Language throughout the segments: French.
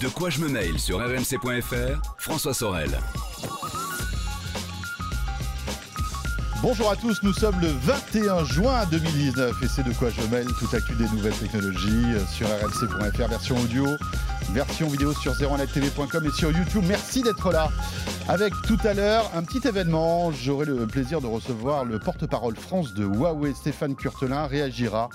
De quoi je me mail sur rmc.fr, François Sorel. Bonjour à tous, nous sommes le 21 juin 2019 et c'est de quoi je mêle tout actu des nouvelles technologies euh, sur rmc.fr version audio, version vidéo sur 01nettv.com et sur YouTube. Merci d'être là. Avec tout à l'heure un petit événement, j'aurai le plaisir de recevoir le porte-parole France de Huawei, Stéphane Curtelin, réagira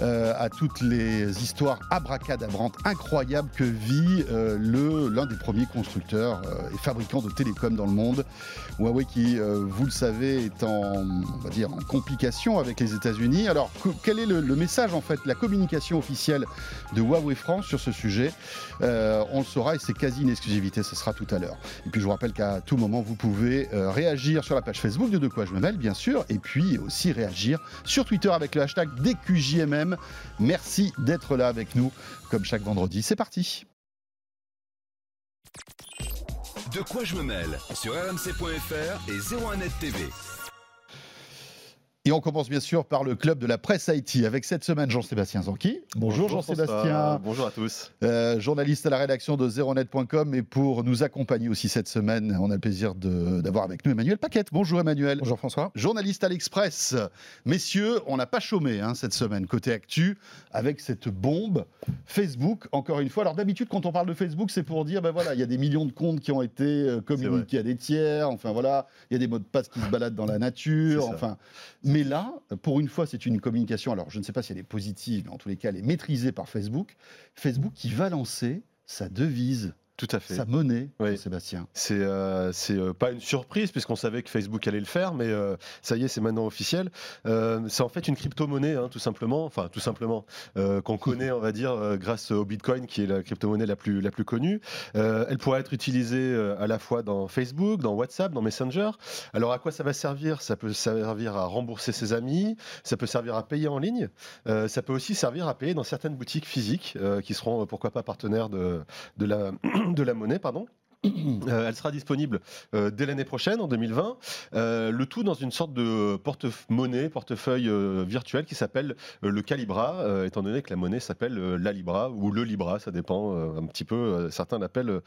euh, à toutes les histoires abracadabrantes incroyables que vit euh, le l'un des premiers constructeurs euh, et fabricants de télécom dans le monde. Huawei qui, vous le savez, est en, on va dire, en complication avec les États-Unis. Alors, que- quel est le, le message, en fait, la communication officielle de Huawei France sur ce sujet? On le saura et c'est quasi une exclusivité, ce sera tout à l'heure. Et puis, je vous rappelle qu'à tout moment, vous pouvez euh, réagir sur la page Facebook de De quoi je me mêle, bien sûr, et puis aussi réagir sur Twitter avec le hashtag DQJMM. Merci d'être là avec nous, comme chaque vendredi. C'est parti. De quoi je me mêle sur rmc.fr et 01net TV. Et on commence bien sûr par le club de la presse Haïti avec cette semaine Jean-Sébastien Zanqui. Bonjour, Jean-Sébastien. Bonjour à tous. euh, journaliste à la rédaction de zeronet.com et pour nous accompagner aussi cette semaine, on a le plaisir d'avoir avec nous Emmanuel Paquette. Bonjour Emmanuel. Bonjour François. Journaliste à l'Express. Messieurs, on n'a pas chômé hein, cette semaine côté actu avec cette bombe Facebook, encore une fois. Alors d'habitude, quand on parle de Facebook, c'est pour dire, ben voilà, il y a des millions de comptes qui ont été euh, communiqués à des tiers, enfin voilà, il y a des mots de passe qui se baladent dans la nature, enfin. Mais là, pour une fois, c'est une communication, alors je ne sais pas si elle est positive, mais en tous les cas, elle est maîtrisée par Facebook. Facebook qui va lancer sa devise, Tout à fait. sa monnaie, Oui. Sébastien. C'est euh, euh, pas une surprise puisqu'on savait que Facebook allait le faire, mais euh, ça y est, c'est maintenant officiel. Euh, c'est en fait une crypto-monnaie, hein, tout simplement, enfin tout simplement, euh, qu'on connaît, on va dire, euh, grâce au Bitcoin, qui est la crypto-monnaie la plus, la plus connue. Euh, elle pourra être utilisée euh, à la fois dans Facebook, dans WhatsApp, dans Messenger. Alors à quoi ça va servir? Ça peut servir à rembourser ses amis, ça peut servir à payer en ligne, euh, ça peut aussi servir à payer dans certaines boutiques physiques euh, qui seront, pourquoi pas, partenaires de, de, la, de la monnaie, pardon. Euh, elle sera disponible euh, dès l'année prochaine, en 2020. Euh, le tout dans une sorte de porte-monnaie, portefeuille virtuel qui s'appelle le Calibra, étant donné que la monnaie s'appelle la Libra ou le Libra, ça dépend un petit peu. certains l'appellent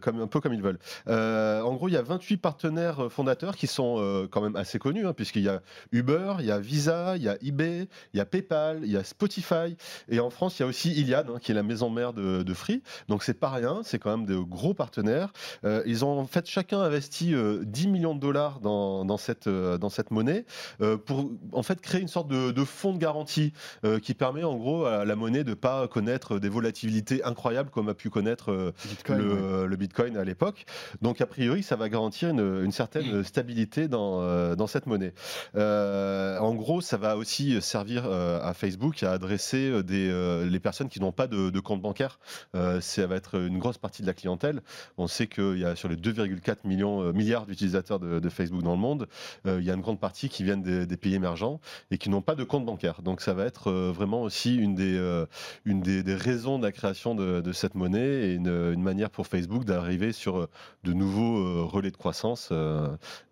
comme, un peu comme ils veulent. En gros, il y a 28 partenaires fondateurs qui sont quand même assez connus, hein, puisqu'il y a Uber, il y a Visa, il y a eBay, il y a PayPal, il y a Spotify, et en France, il y a aussi Iliad, hein, qui est la maison mère de, de Free. Donc c'est pas rien, c'est quand même de gros partenaires. Euh, ils ont en fait chacun investi euh, 10 millions de dollars dans, dans cette, euh, dans cette monnaie euh, pour en fait créer une sorte de, de fonds de garantie euh, qui permet en gros à la monnaie de pas connaître des volatilités incroyables comme a pu connaître euh, ouais. le, Bitcoin à l'époque. Donc a priori, ça va garantir une, une certaine stabilité dans, euh, dans cette monnaie. Euh, en gros, ça va aussi servir euh, à Facebook à adresser euh, des, euh, les personnes qui n'ont pas de, de compte bancaire. Euh, ça va être une grosse partie de la clientèle. On sait qu'il y a sur les 2,4 millions euh, milliards d'utilisateurs de, Facebook dans le monde, euh, il y a une grande partie qui viennent des, pays émergents et qui n'ont pas de compte bancaire. Donc ça va être euh, vraiment aussi une des, raisons de la création de, cette monnaie et une, une manière pour Facebook d'arriver sur de nouveaux relais de croissance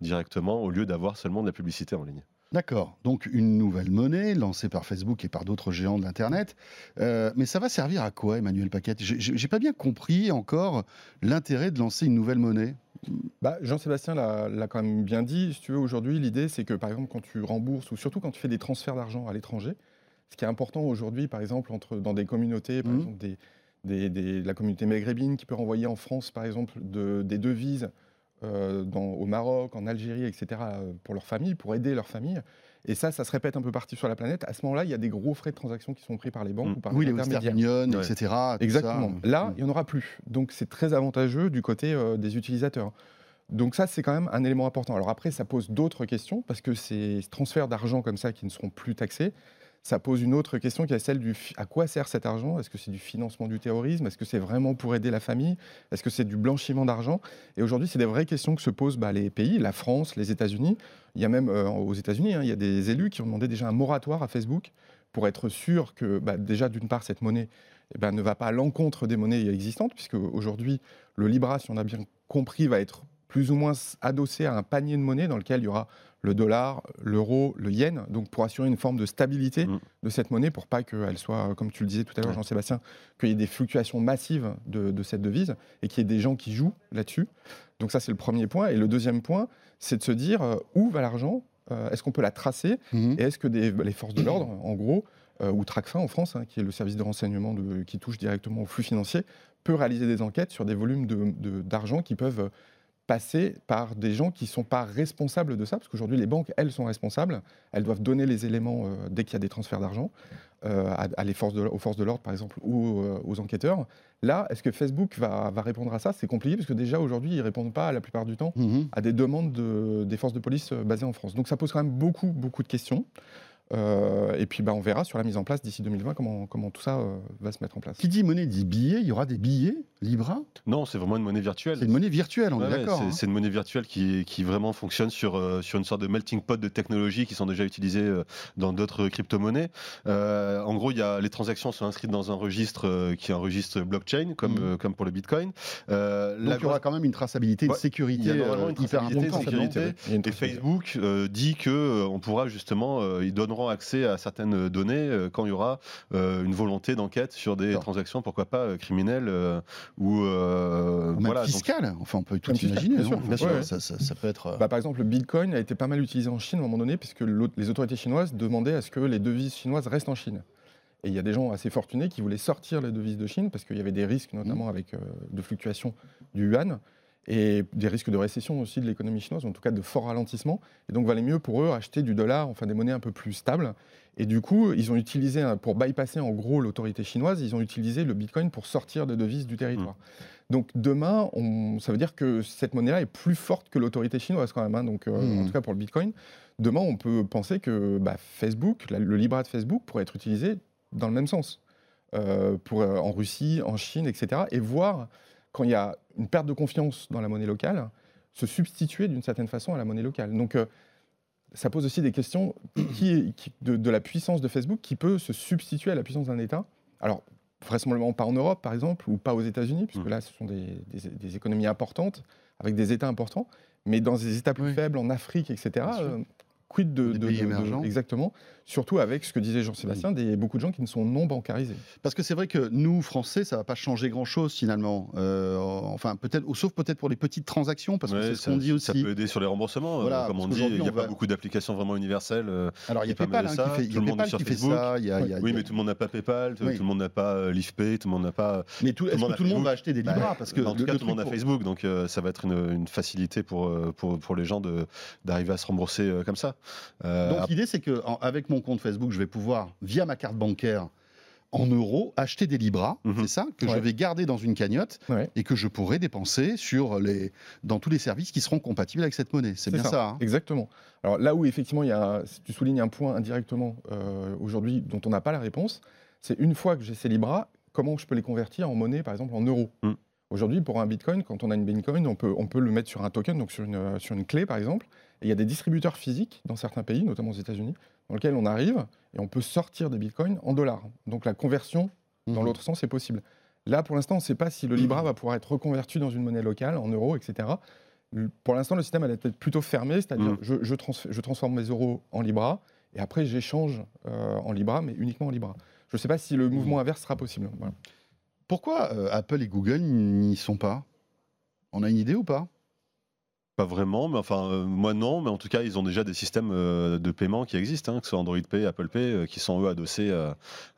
directement au lieu d'avoir seulement de la publicité en ligne. D'accord. Donc une nouvelle monnaie lancée par Facebook et par d'autres géants de l'Internet. Euh, mais ça va servir à quoi, Emmanuel Paquette? J'ai- pas bien compris encore l'intérêt de lancer une nouvelle monnaie. Bah, Jean-Sébastien l'a quand même bien dit. Si tu veux, aujourd'hui, l'idée, c'est que par exemple, quand tu rembourses ou surtout quand tu fais des transferts d'argent à l'étranger, ce qui est important aujourd'hui, par exemple, entre, dans des communautés, par Mhm. exemple, des, des- des- la communauté maghrébine qui peut renvoyer en France, par exemple, de- des devises euh, dans- au Maroc, en Algérie, etc., euh, pour leur famille, pour aider leur famille. Et ça, ça se répète un peu partout sur la planète. À ce moment-là, il y a des gros frais de transaction qui sont pris par les banques Mhm. ou par oui, les les Western intermédiaires. Union, Ouais. etc. Exactement. ça. Là, Mm. il n'y en aura plus. Donc, c'est très avantageux du côté euh, des utilisateurs. Donc ça, c'est quand même un élément important. Alors après, ça pose d'autres questions, parce que ces transferts d'argent comme ça qui ne seront plus taxés, ça pose une autre question qui est celle du à quoi sert cet argent? Est-ce que c'est du financement du terrorisme? Est-ce que c'est vraiment pour aider la famille? Est-ce que c'est du blanchiment d'argent? Et aujourd'hui, c'est des vraies questions que se posent bah, les pays, la France, les États-Unis. Il y a même euh, aux États-Unis, hein, il y a des élus qui ont demandé déjà un moratoire à Facebook pour être sûr que bah, déjà d'une part cette monnaie eh ben, ne va pas à l'encontre des monnaies existantes, puisque aujourd'hui le Libra, si on a bien compris, va être plus ou moins adossé à un panier de monnaie dans lequel il y aura le dollar, l'euro, le yen, donc pour assurer une forme de stabilité Mm. de cette monnaie, pour pas qu'elle soit, comme tu le disais tout à l'heure. Jean-Sébastien, qu'il y ait des fluctuations massives de, de cette devise et qu'il y ait des gens qui jouent là-dessus. Donc ça, c'est le premier point. Et le deuxième point, c'est de se dire euh, où va l'argent Euh, Est-ce qu'on peut la tracer Mhm. et est-ce que des- les forces de l'ordre, en gros, euh, ou Tracfin en France, hein, qui est le service de renseignement de- qui touche directement au flux financier, peut réaliser des enquêtes sur des volumes de- d'argent qui peuvent passer par des gens qui ne sont pas responsables de ça, parce qu'aujourd'hui les banques, elles, sont responsables, elles doivent donner les éléments euh, dès qu'il y a des transferts d'argent euh, à, à les forces de- aux forces de l'ordre, par exemple, ou euh, aux enquêteurs. Là, est-ce que Facebook va, va répondre à ça? C'est compliqué, parce que déjà aujourd'hui, ils ne répondent pas la plupart du temps Mhm. à des demandes de- des forces de police basées en France. Donc ça pose quand même beaucoup, beaucoup de questions. Euh, et puis bah, on verra sur la mise en place d'ici 2020 comment, comment tout ça euh, va se mettre en place. Qui dit monnaie dit billet. Il y aura des billets Libra. Non, c'est vraiment une monnaie virtuelle. C'est une monnaie virtuelle, on Ouais, est ouais, d'accord. c'est- hein. C'est une monnaie virtuelle qui, qui vraiment fonctionne sur, euh, sur une sorte de melting pot de technologies qui sont déjà utilisées euh, dans d'autres crypto-monnaies. Euh, en gros, il y a, les transactions sont inscrites dans un registre euh, qui est un registre blockchain, comme, comme pour le Bitcoin. Euh, Donc il y aura quand même une traçabilité, une Ouais, sécurité il y a normalement euh, une hyper traçabilité, importante. sécurité. Et. Facebook euh, dit que euh, on pourra justement, euh, ils donneront accès à certaines données euh, quand il y aura euh, une volonté d'enquête sur des transactions, pourquoi pas euh, criminelles euh, ou euh, Ou même voilà. donc- fiscale. Enfin, on peut tout Même imaginer. bien sûr, bien sûr. Ouais, ouais. Ça, ça- ça peut être. Bah, par exemple, le Bitcoin a été pas mal utilisé en Chine à un moment donné, puisque les autorités chinoises demandaient à ce que les devises chinoises restent en Chine. Et il y a des gens assez fortunés qui voulaient sortir les devises de Chine, parce qu'il y avait des risques, notamment avec euh, de fluctuation du yuan, et des risques de récession aussi de l'économie chinoise, en tout cas de fort ralentissement. Et donc, valait mieux pour eux acheter du dollar, enfin des monnaies un peu plus stables. Et du coup, ils ont utilisé, pour bypasser en gros l'autorité chinoise, ils ont utilisé le Bitcoin pour sortir des devises du territoire. Donc demain, on- ça veut dire que cette monnaie-là est plus forte que l'autorité chinoise quand même. hein. Donc, euh, Mhm. en tout cas pour le Bitcoin, demain, on peut penser que bah, Facebook, la- le Libra de Facebook pourrait être utilisé dans le même sens. Euh, pour, euh, en Russie, en Chine, etc. Et voir, quand il y a une perte de confiance dans la monnaie locale, se substituer d'une certaine façon à la monnaie locale. Donc, euh, ça pose aussi des questions qui, est- qui- de, de la puissance de Facebook qui peut se substituer à la puissance d'un État. Alors, vraisemblablement pas en Europe, par exemple, ou pas aux États-Unis, puisque Mm. là, ce sont des, des- des économies importantes, avec des États importants, mais dans des États plus Oui. faibles, en Afrique, etc. Euh, quid de, Des de- pays de- de- émergents. Exactement. Surtout avec ce que disait Jean-Sébastien, des, beaucoup de gens qui ne sont non bancarisés. Parce que c'est vrai que nous, Français, ça va pas changer grand-chose finalement. Euh, enfin, peut-être, sauf peut-être pour les petites transactions, parce que Ouais, c'est ce ça- qu'on dit aussi. Ça peut aider sur les remboursements. euh, Voilà, comme on dit, il n'y a pas va- beaucoup d'applications vraiment universelles. euh, Alors il y a PayPal de hein, ça. qui fait, il y Tout a le monde PayPal sur qui fait Facebook. ça. il y a- y a- Oui, mais tout le monde n'a pas PayPal, tout Oui. tout le monde n'a pas euh, LivePay, tout le monde n'a pas. Mais tout, le est-ce monde que tout le monde va acheter des Libra parce que en tout le- cas, tout le monde a Facebook, donc ça va être une, facilité pour, pour, pour les gens de- d'arriver à se rembourser comme ça. Euh, Donc l'idée, c'est que en- avec mon compte Facebook, je vais pouvoir, via ma carte bancaire, en euros, acheter des Libras, Mhm. c'est ça, que je vais garder dans une cagnotte Ouais. et que je pourrai dépenser sur les, dans tous les services qui seront compatibles avec cette monnaie. C'est bien ça. hein Exactement. Alors là où effectivement, il y a, tu soulignes un point indirectement euh, aujourd'hui dont on n'a pas la réponse, c'est une fois que j'ai ces Libras, comment je peux les convertir en monnaie, par exemple en euros? Mm. Aujourd'hui, pour un Bitcoin, quand on a une Bitcoin, on peut, on peut le mettre sur un token, donc sur une, sur une clé par exemple. Et il y a des distributeurs physiques dans certains pays, notamment aux États-Unis, dans lesquels on arrive et on peut sortir des Bitcoins en dollars. Donc la conversion dans Mhm. l'autre sens est possible. Là, pour l'instant, on ne sait pas si le Libra va pouvoir être reconverti dans une monnaie locale, en euros, etc. Pour l'instant, le système est peut-être plutôt fermé, c'est-à-dire Mm. je, je, trans- je transforme mes euros en Libra et après j'échange euh, en Libra, mais uniquement en Libra. Je ne sais pas si le mouvement inverse sera possible. Voilà. Pourquoi euh, Apple et Google n'y sont pas? On a une idée ou pas? Pas vraiment, mais enfin, euh, moi non, mais en tout cas, ils ont déjà des systèmes euh, de paiement qui existent, hein, que ce soit Android Pay, Apple Pay, euh, qui sont eux adossés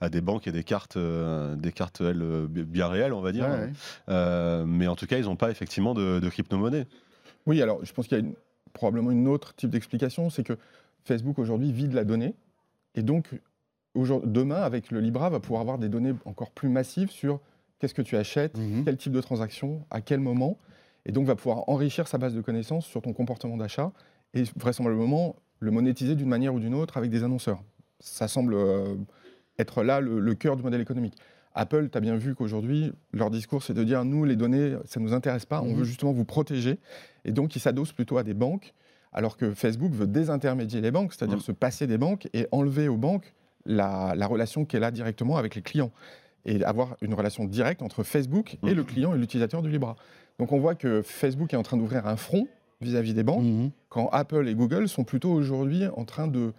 à, des banques et des cartes, des cartes elles, bi- bien réelles, on va dire. Ouais, ouais. Euh, mais en tout cas, ils n'ont pas effectivement de, de crypto-monnaie. Oui, alors je pense qu'il y a une- probablement une autre type d'explication, c'est que Facebook aujourd'hui vide la donnée et donc demain, avec le Libra, va pouvoir avoir des données encore plus massives sur qu'est-ce que tu achètes, Mhm. quel type de transaction, à quel moment, et donc va pouvoir enrichir sa base de connaissances sur ton comportement d'achat et vraisemblablement le monétiser d'une manière ou d'une autre avec des annonceurs. Ça semble euh, être là le, le cœur du modèle économique. Apple, tu as bien vu qu'aujourd'hui, leur discours, c'est de dire nous, les données, ça ne nous intéresse pas, on Mhm. veut justement vous protéger. Et donc, ils s'adossent plutôt à des banques, alors que Facebook veut désintermédier les banques, c'est-à-dire Mhm. se passer des banques et enlever aux banques la, la relation qu'elle a directement avec les clients. et avoir une relation directe entre Facebook et Mhm. le client et l'utilisateur du Libra. Donc on voit que Facebook est en train d'ouvrir un front vis-à-vis des banques, Mhm. quand Apple et Google sont plutôt aujourd'hui en train de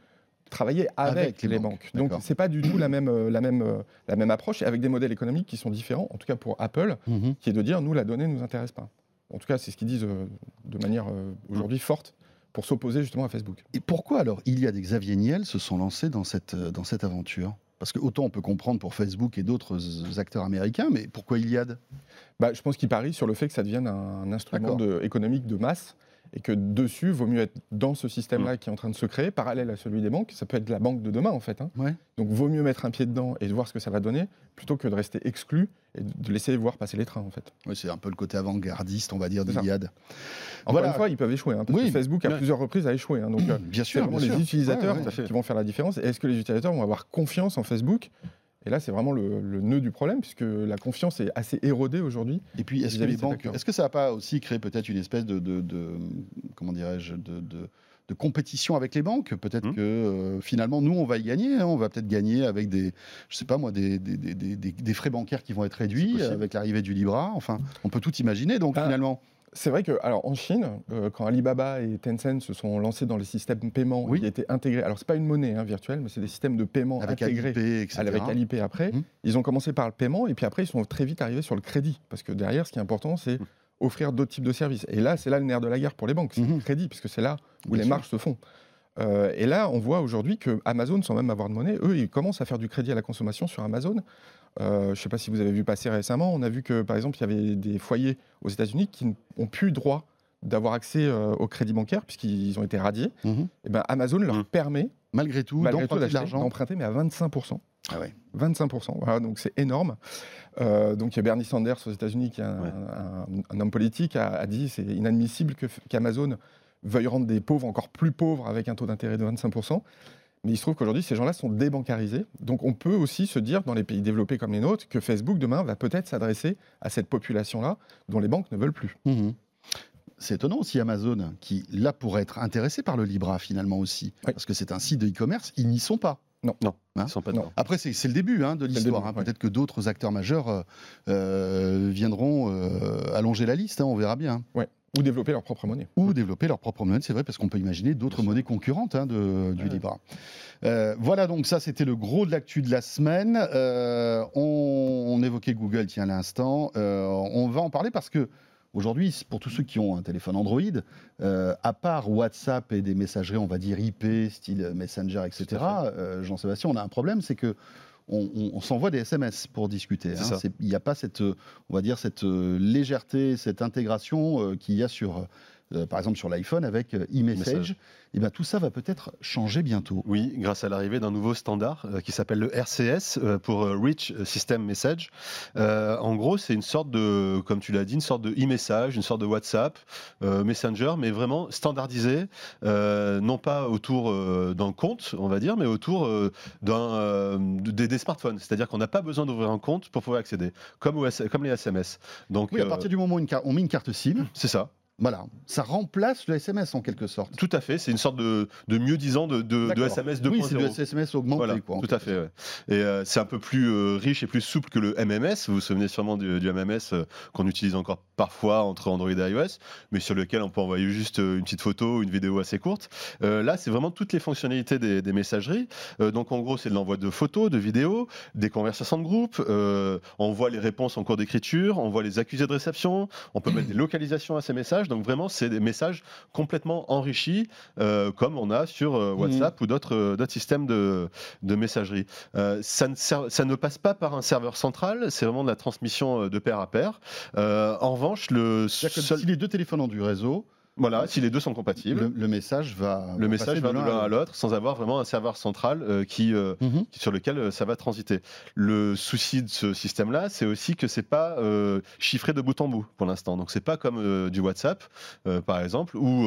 travailler avec, Avec les les, banques, banques. Donc c'est pas du tout la même, euh, la, même, euh, la même approche, avec des modèles économiques qui sont différents, en tout cas pour Apple, Mhm. qui est de dire nous la donnée ne nous intéresse pas. En tout cas, c'est ce qu'ils disent euh, de manière aujourd'hui forte pour s'opposer justement à Facebook. Et pourquoi alors Iliad et Xavier Niel se sont lancés dans cette, dans cette aventure? Parce que autant on peut comprendre pour Facebook et d'autres euh, acteurs américains, mais pourquoi Iliad? Bah, je pense qu'ils parient sur le fait que ça devienne un instrument de- économique de masse et que dessus, vaut mieux être dans ce Mm. système-là qui est en train de se créer, parallèle à celui des banques. Ça peut être la banque de demain, en fait. hein. Ouais. Donc, vaut mieux mettre un pied dedans et de voir ce que ça va donner, plutôt que de rester exclu et de laisser voir passer les trains, en fait. Oui, c'est un peu le côté avant-gardiste, on va dire, ça. d'Iliad. Encore Voilà. une fois, ils peuvent échouer, hein, parce Oui, que Facebook, à plusieurs reprises, a échoué. hein. donc, euh, Bien c'est sûr, vraiment bien les sûr. utilisateurs Ouais, ouais. qui vont faire la différence. Est-ce que les utilisateurs vont avoir confiance en Facebook et là, c'est vraiment le, le nœud du problème, puisque la confiance est assez érodée aujourd'hui. Et puis, est-ce que les banques, est-ce que ça n'a pas aussi créé peut-être une espèce de, de- de- comment dirais-je, de, de- de compétition avec les banques? Peut-être Hmm. que euh, finalement, nous, on va y gagner. hein. on va peut-être gagner avec des, je sais pas moi, des, des- des- des- des- des frais bancaires qui vont être réduits avec l'arrivée du Libra. Enfin, on peut tout imaginer. Donc Ah. finalement, C'est vrai que, alors en Chine, euh, quand Alibaba et Tencent se sont lancés dans les systèmes de paiement Oui. qui étaient intégrés, alors c'est pas une monnaie hein, virtuelle, mais c'est des systèmes de paiement avec intégrés Alipay, etc. avec Alipay après, Mhm. ils ont commencé par le paiement et puis après ils sont très vite arrivés sur le crédit parce que derrière, ce qui est important, c'est Mhm. offrir d'autres types de services. Et là, c'est là le nerf de la guerre pour les banques, c'est Mhm. le crédit, puisque c'est là où Bien les sûr. marges se font. Euh, et là, on voit aujourd'hui que Amazon, sans même avoir de monnaie, eux, ils commencent à faire du crédit à la consommation sur Amazon. Euh, je ne sais pas si vous avez vu passer récemment, on a vu que, par exemple, il y avait des foyers aux États-Unis qui n'ont plus droit d'avoir accès euh, au crédit bancaire puisqu'ils ont été radiés. Mhm. Et ben, Amazon leur Mhm. permet, Malgré tout, d'emprunter de d'acheter- l'argent. d'emprunter, mais à 25%. Ah ouais. 25%, voilà, donc c'est énorme. Euh, donc il y a Bernie Sanders aux États-Unis, qui est un, Ouais. un- un homme politique, a, a dit c'est inadmissible qu'Amazon veuille rendre des pauvres encore plus pauvres avec un taux d'intérêt de 25%. Mais il se trouve qu'aujourd'hui, ces gens-là sont débancarisés. Donc on peut aussi se dire, dans les pays développés comme les nôtres, que Facebook demain va peut-être s'adresser à cette population-là dont les banques ne veulent plus. Mhm. C'est étonnant aussi Amazon, qui là pourrait être intéressé par le Libra finalement aussi, Oui. parce que c'est un site de e-commerce, ils n'y sont pas. Non, Hein ils sont pas Non. Après, c'est le début hein, de l'histoire. hein. ouais. Peut-être que d'autres acteurs majeurs euh, euh, viendront euh, allonger la liste, hein, on verra bien. Ou développer leur propre monnaie. Ou développer leur propre monnaie, c'est vrai, parce qu'on peut imaginer d'autres monnaies concurrentes hein, de- du Ouais. Libra. Euh, voilà, donc ça, c'était le gros de l'actu de la semaine. Euh, on, on évoquait Google, tiens, à l'instant. Euh, on va en parler parce que aujourd'hui, pour tous ceux qui ont un téléphone Android, euh, à part WhatsApp et des messageries, on va dire IP, style Messenger, etc., euh, Jean-Sébastien, on a un problème, c'est que on, on- on s'envoie des SMS pour discuter. Hein. Il n'y a pas cette, euh, on va dire, cette euh, légèreté, cette intégration euh, qu'il y a sur, euh, par exemple, sur l'iPhone avec euh, e-message. Message. Et ben tout ça va peut-être changer bientôt. Oui, grâce à l'arrivée d'un nouveau standard euh, qui s'appelle le RCS euh, pour Rich System Message. En gros, c'est une sorte de, comme tu l'as dit, une sorte de e-message, une sorte de WhatsApp, Messenger, mais vraiment standardisé, non pas autour d'un compte, on va dire, mais autour d'un, des, des smartphones. C'est-à-dire qu'on n'a pas besoin d'ouvrir un compte pour pouvoir accéder, comme, les SMS. Donc, Oui, à partir du moment où une on met une carte SIM, c'est ça. Voilà, ça remplace le SMS en quelque sorte. Tout à fait. C'est une sorte de, de mieux disant de, de, de. SMS 2.0. Oui, c'est du SMS augmenté. Voilà, quoi, tout à fait. ouais. Et euh, c'est un peu plus euh, riche et plus souple que le MMS. Vous vous souvenez sûrement du, du MMS euh, qu'on utilise encore parfois entre Android et iOS, mais sur lequel on peut envoyer juste une petite photo, une vidéo assez courte. Là, c'est vraiment toutes les fonctionnalités des, des messageries. Donc, en gros, c'est de l'envoi de photos, de vidéos, des conversations de groupe. on voit les réponses en cours d'écriture, on voit les accusés de réception, on peut mettre des localisations à ces messages. Donc, vraiment, c'est des messages complètement enrichis, euh, comme on a sur euh, WhatsApp ou d'autres euh, systèmes de, de messagerie. Ça, ne ser- ça ne passe pas par un serveur central, c'est vraiment de la transmission de pair à pair. En revanche, le seul- si les deux téléphones ont du réseau, voilà, si les deux sont compatibles, le, le, le message va. message passer va de l'un à l'autre sans avoir vraiment un serveur central euh, qui, euh, Mhm. qui- sur lequel euh, ça va transiter. Le souci de ce système-là, c'est aussi que c'est pas euh, chiffré de bout en bout pour l'instant. Donc c'est pas comme du WhatsApp, par exemple, ou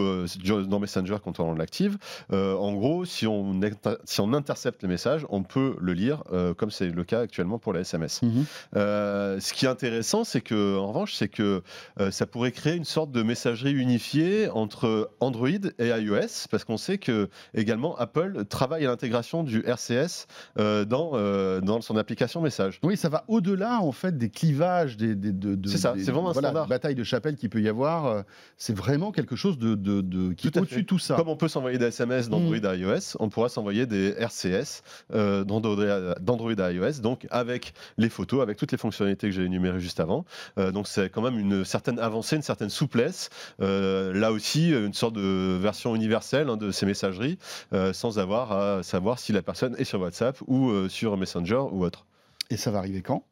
dans Messenger quand on l'active. En gros, si on, si on intercepte les messages, on peut le lire, comme c'est le cas actuellement pour les SMS. Mhm. Euh, ce qui est intéressant, c'est que, en revanche, c'est que ça pourrait créer une sorte de messagerie unifiée entre Android et iOS, parce qu'on sait que également Apple travaille à l'intégration du RCS euh, dans, euh, dans son application message. Oui, ça va au-delà en fait des clivages, des, des- de, de- C'est ça, des- c'est vraiment un voilà, standard. batailles de chapelle qu'il peut y avoir. euh, C'est vraiment quelque chose de, de, de- qui est au-dessus de tout ça. Comme on peut s'envoyer des SMS d'Android Mm. à iOS, on pourra s'envoyer des RCS euh, d'Android à- iOS, donc avec les photos, avec toutes les fonctionnalités que j'ai énumérées juste avant. Donc c'est quand même une certaine avancée, une certaine souplesse. Euh, là aussi, une sorte de version universelle hein, de ces messageries, euh, sans avoir à savoir si la personne est sur WhatsApp ou euh, sur Messenger ou autre. Et ça va arriver quand?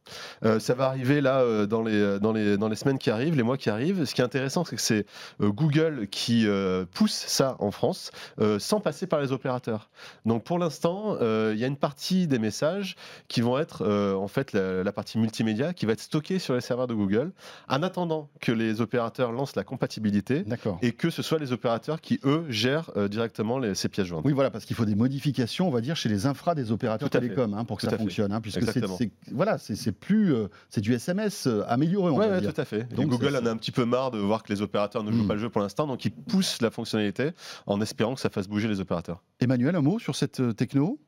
Euh, ça va arriver là euh, dans, les, dans, les, dans les semaines qui arrivent, les mois qui arrivent. Ce qui est intéressant, c'est que c'est euh, Google qui euh, pousse ça en France euh, sans passer par les opérateurs. Donc pour l'instant, euh, il y a une partie des messages qui vont être euh, en fait la, la partie multimédia qui va être stockée sur les serveurs de Google en attendant que les opérateurs lancent la compatibilité et que ce soit les opérateurs qui, eux, gèrent euh, directement les- ces pièces jointes. Oui, voilà, parce qu'il faut des modifications, on va dire, chez les infras des opérateurs télécoms hein, pour que Tout ça fonctionne. hein, puisque c'est- voilà, c'est, c'est plus, euh, c'est du SMS euh, amélioré, on Ouais, va ouais, dire. tout à fait. Et Donc, Google en a un petit peu marre de voir que les opérateurs ne jouent Mm. pas le jeu pour l'instant, donc ils poussent la fonctionnalité en espérant que ça fasse bouger les opérateurs. Emmanuel, un mot sur cette euh, techno?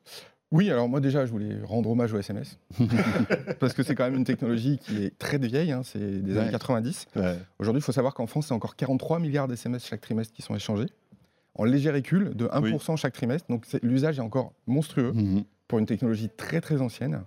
Oui, alors moi déjà, je voulais rendre hommage au SMS. parce que c'est quand même une technologie qui est très vieille, hein, c'est des Ouais. années 90. Aujourd'hui, il faut savoir qu'en France, c'est encore 43 milliards d'SMS chaque trimestre qui sont échangés, en léger recul de 1% chaque trimestre. Donc l'usage est encore monstrueux Mhm. pour une technologie très très ancienne.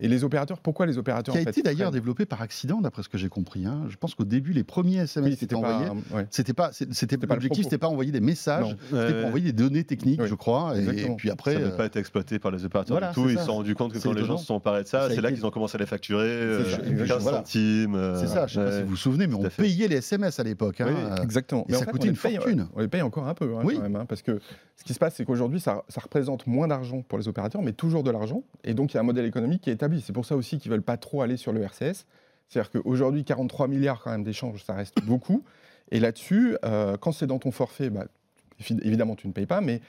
Et les opérateurs, pourquoi les opérateurs Qui a en fait, été d'ailleurs prennent- développé par accident, d'après ce que j'ai compris. hein. Je pense qu'au début, les premiers SMS Oui, qui étaient c'était pas, envoyés, ouais. c'était pas, c'était l'objectif, c'était pas envoyer des messages, c'était pour envoyer des données techniques, Oui, je crois. Et, exactement. puis après, ça n'a euh, pas été exploité par les opérateurs voilà, du tout. Ils se sont rendus compte que quand les gens se sont emparés de ça, c'est là été- qu'ils ont commencé à les facturer. euh, ça, 15 exactement. Voilà. centimes. euh, c'est ça. Je sais pas si vous vous souvenez, mais on payait les SMS à l'époque. hein. Euh, Exactement. et ça coûtait une fortune. On les paye encore un peu, hein, Oui. quand même, hein, parce que ce qui se passe, c'est qu'aujourd'hui, ça, ça représente moins d'argent pour les opérateurs, mais toujours de l'argent. Et donc, il y a un modèle économique qui est établi. C'est pour ça aussi qu'ils veulent pas trop aller sur le RCS. C'est-à-dire qu'aujourd'hui, 43 milliards quand même d'échanges, ça reste beaucoup. Et là-dessus, euh, quand c'est dans ton forfait, bah, évi- évidemment, tu ne payes pas, mais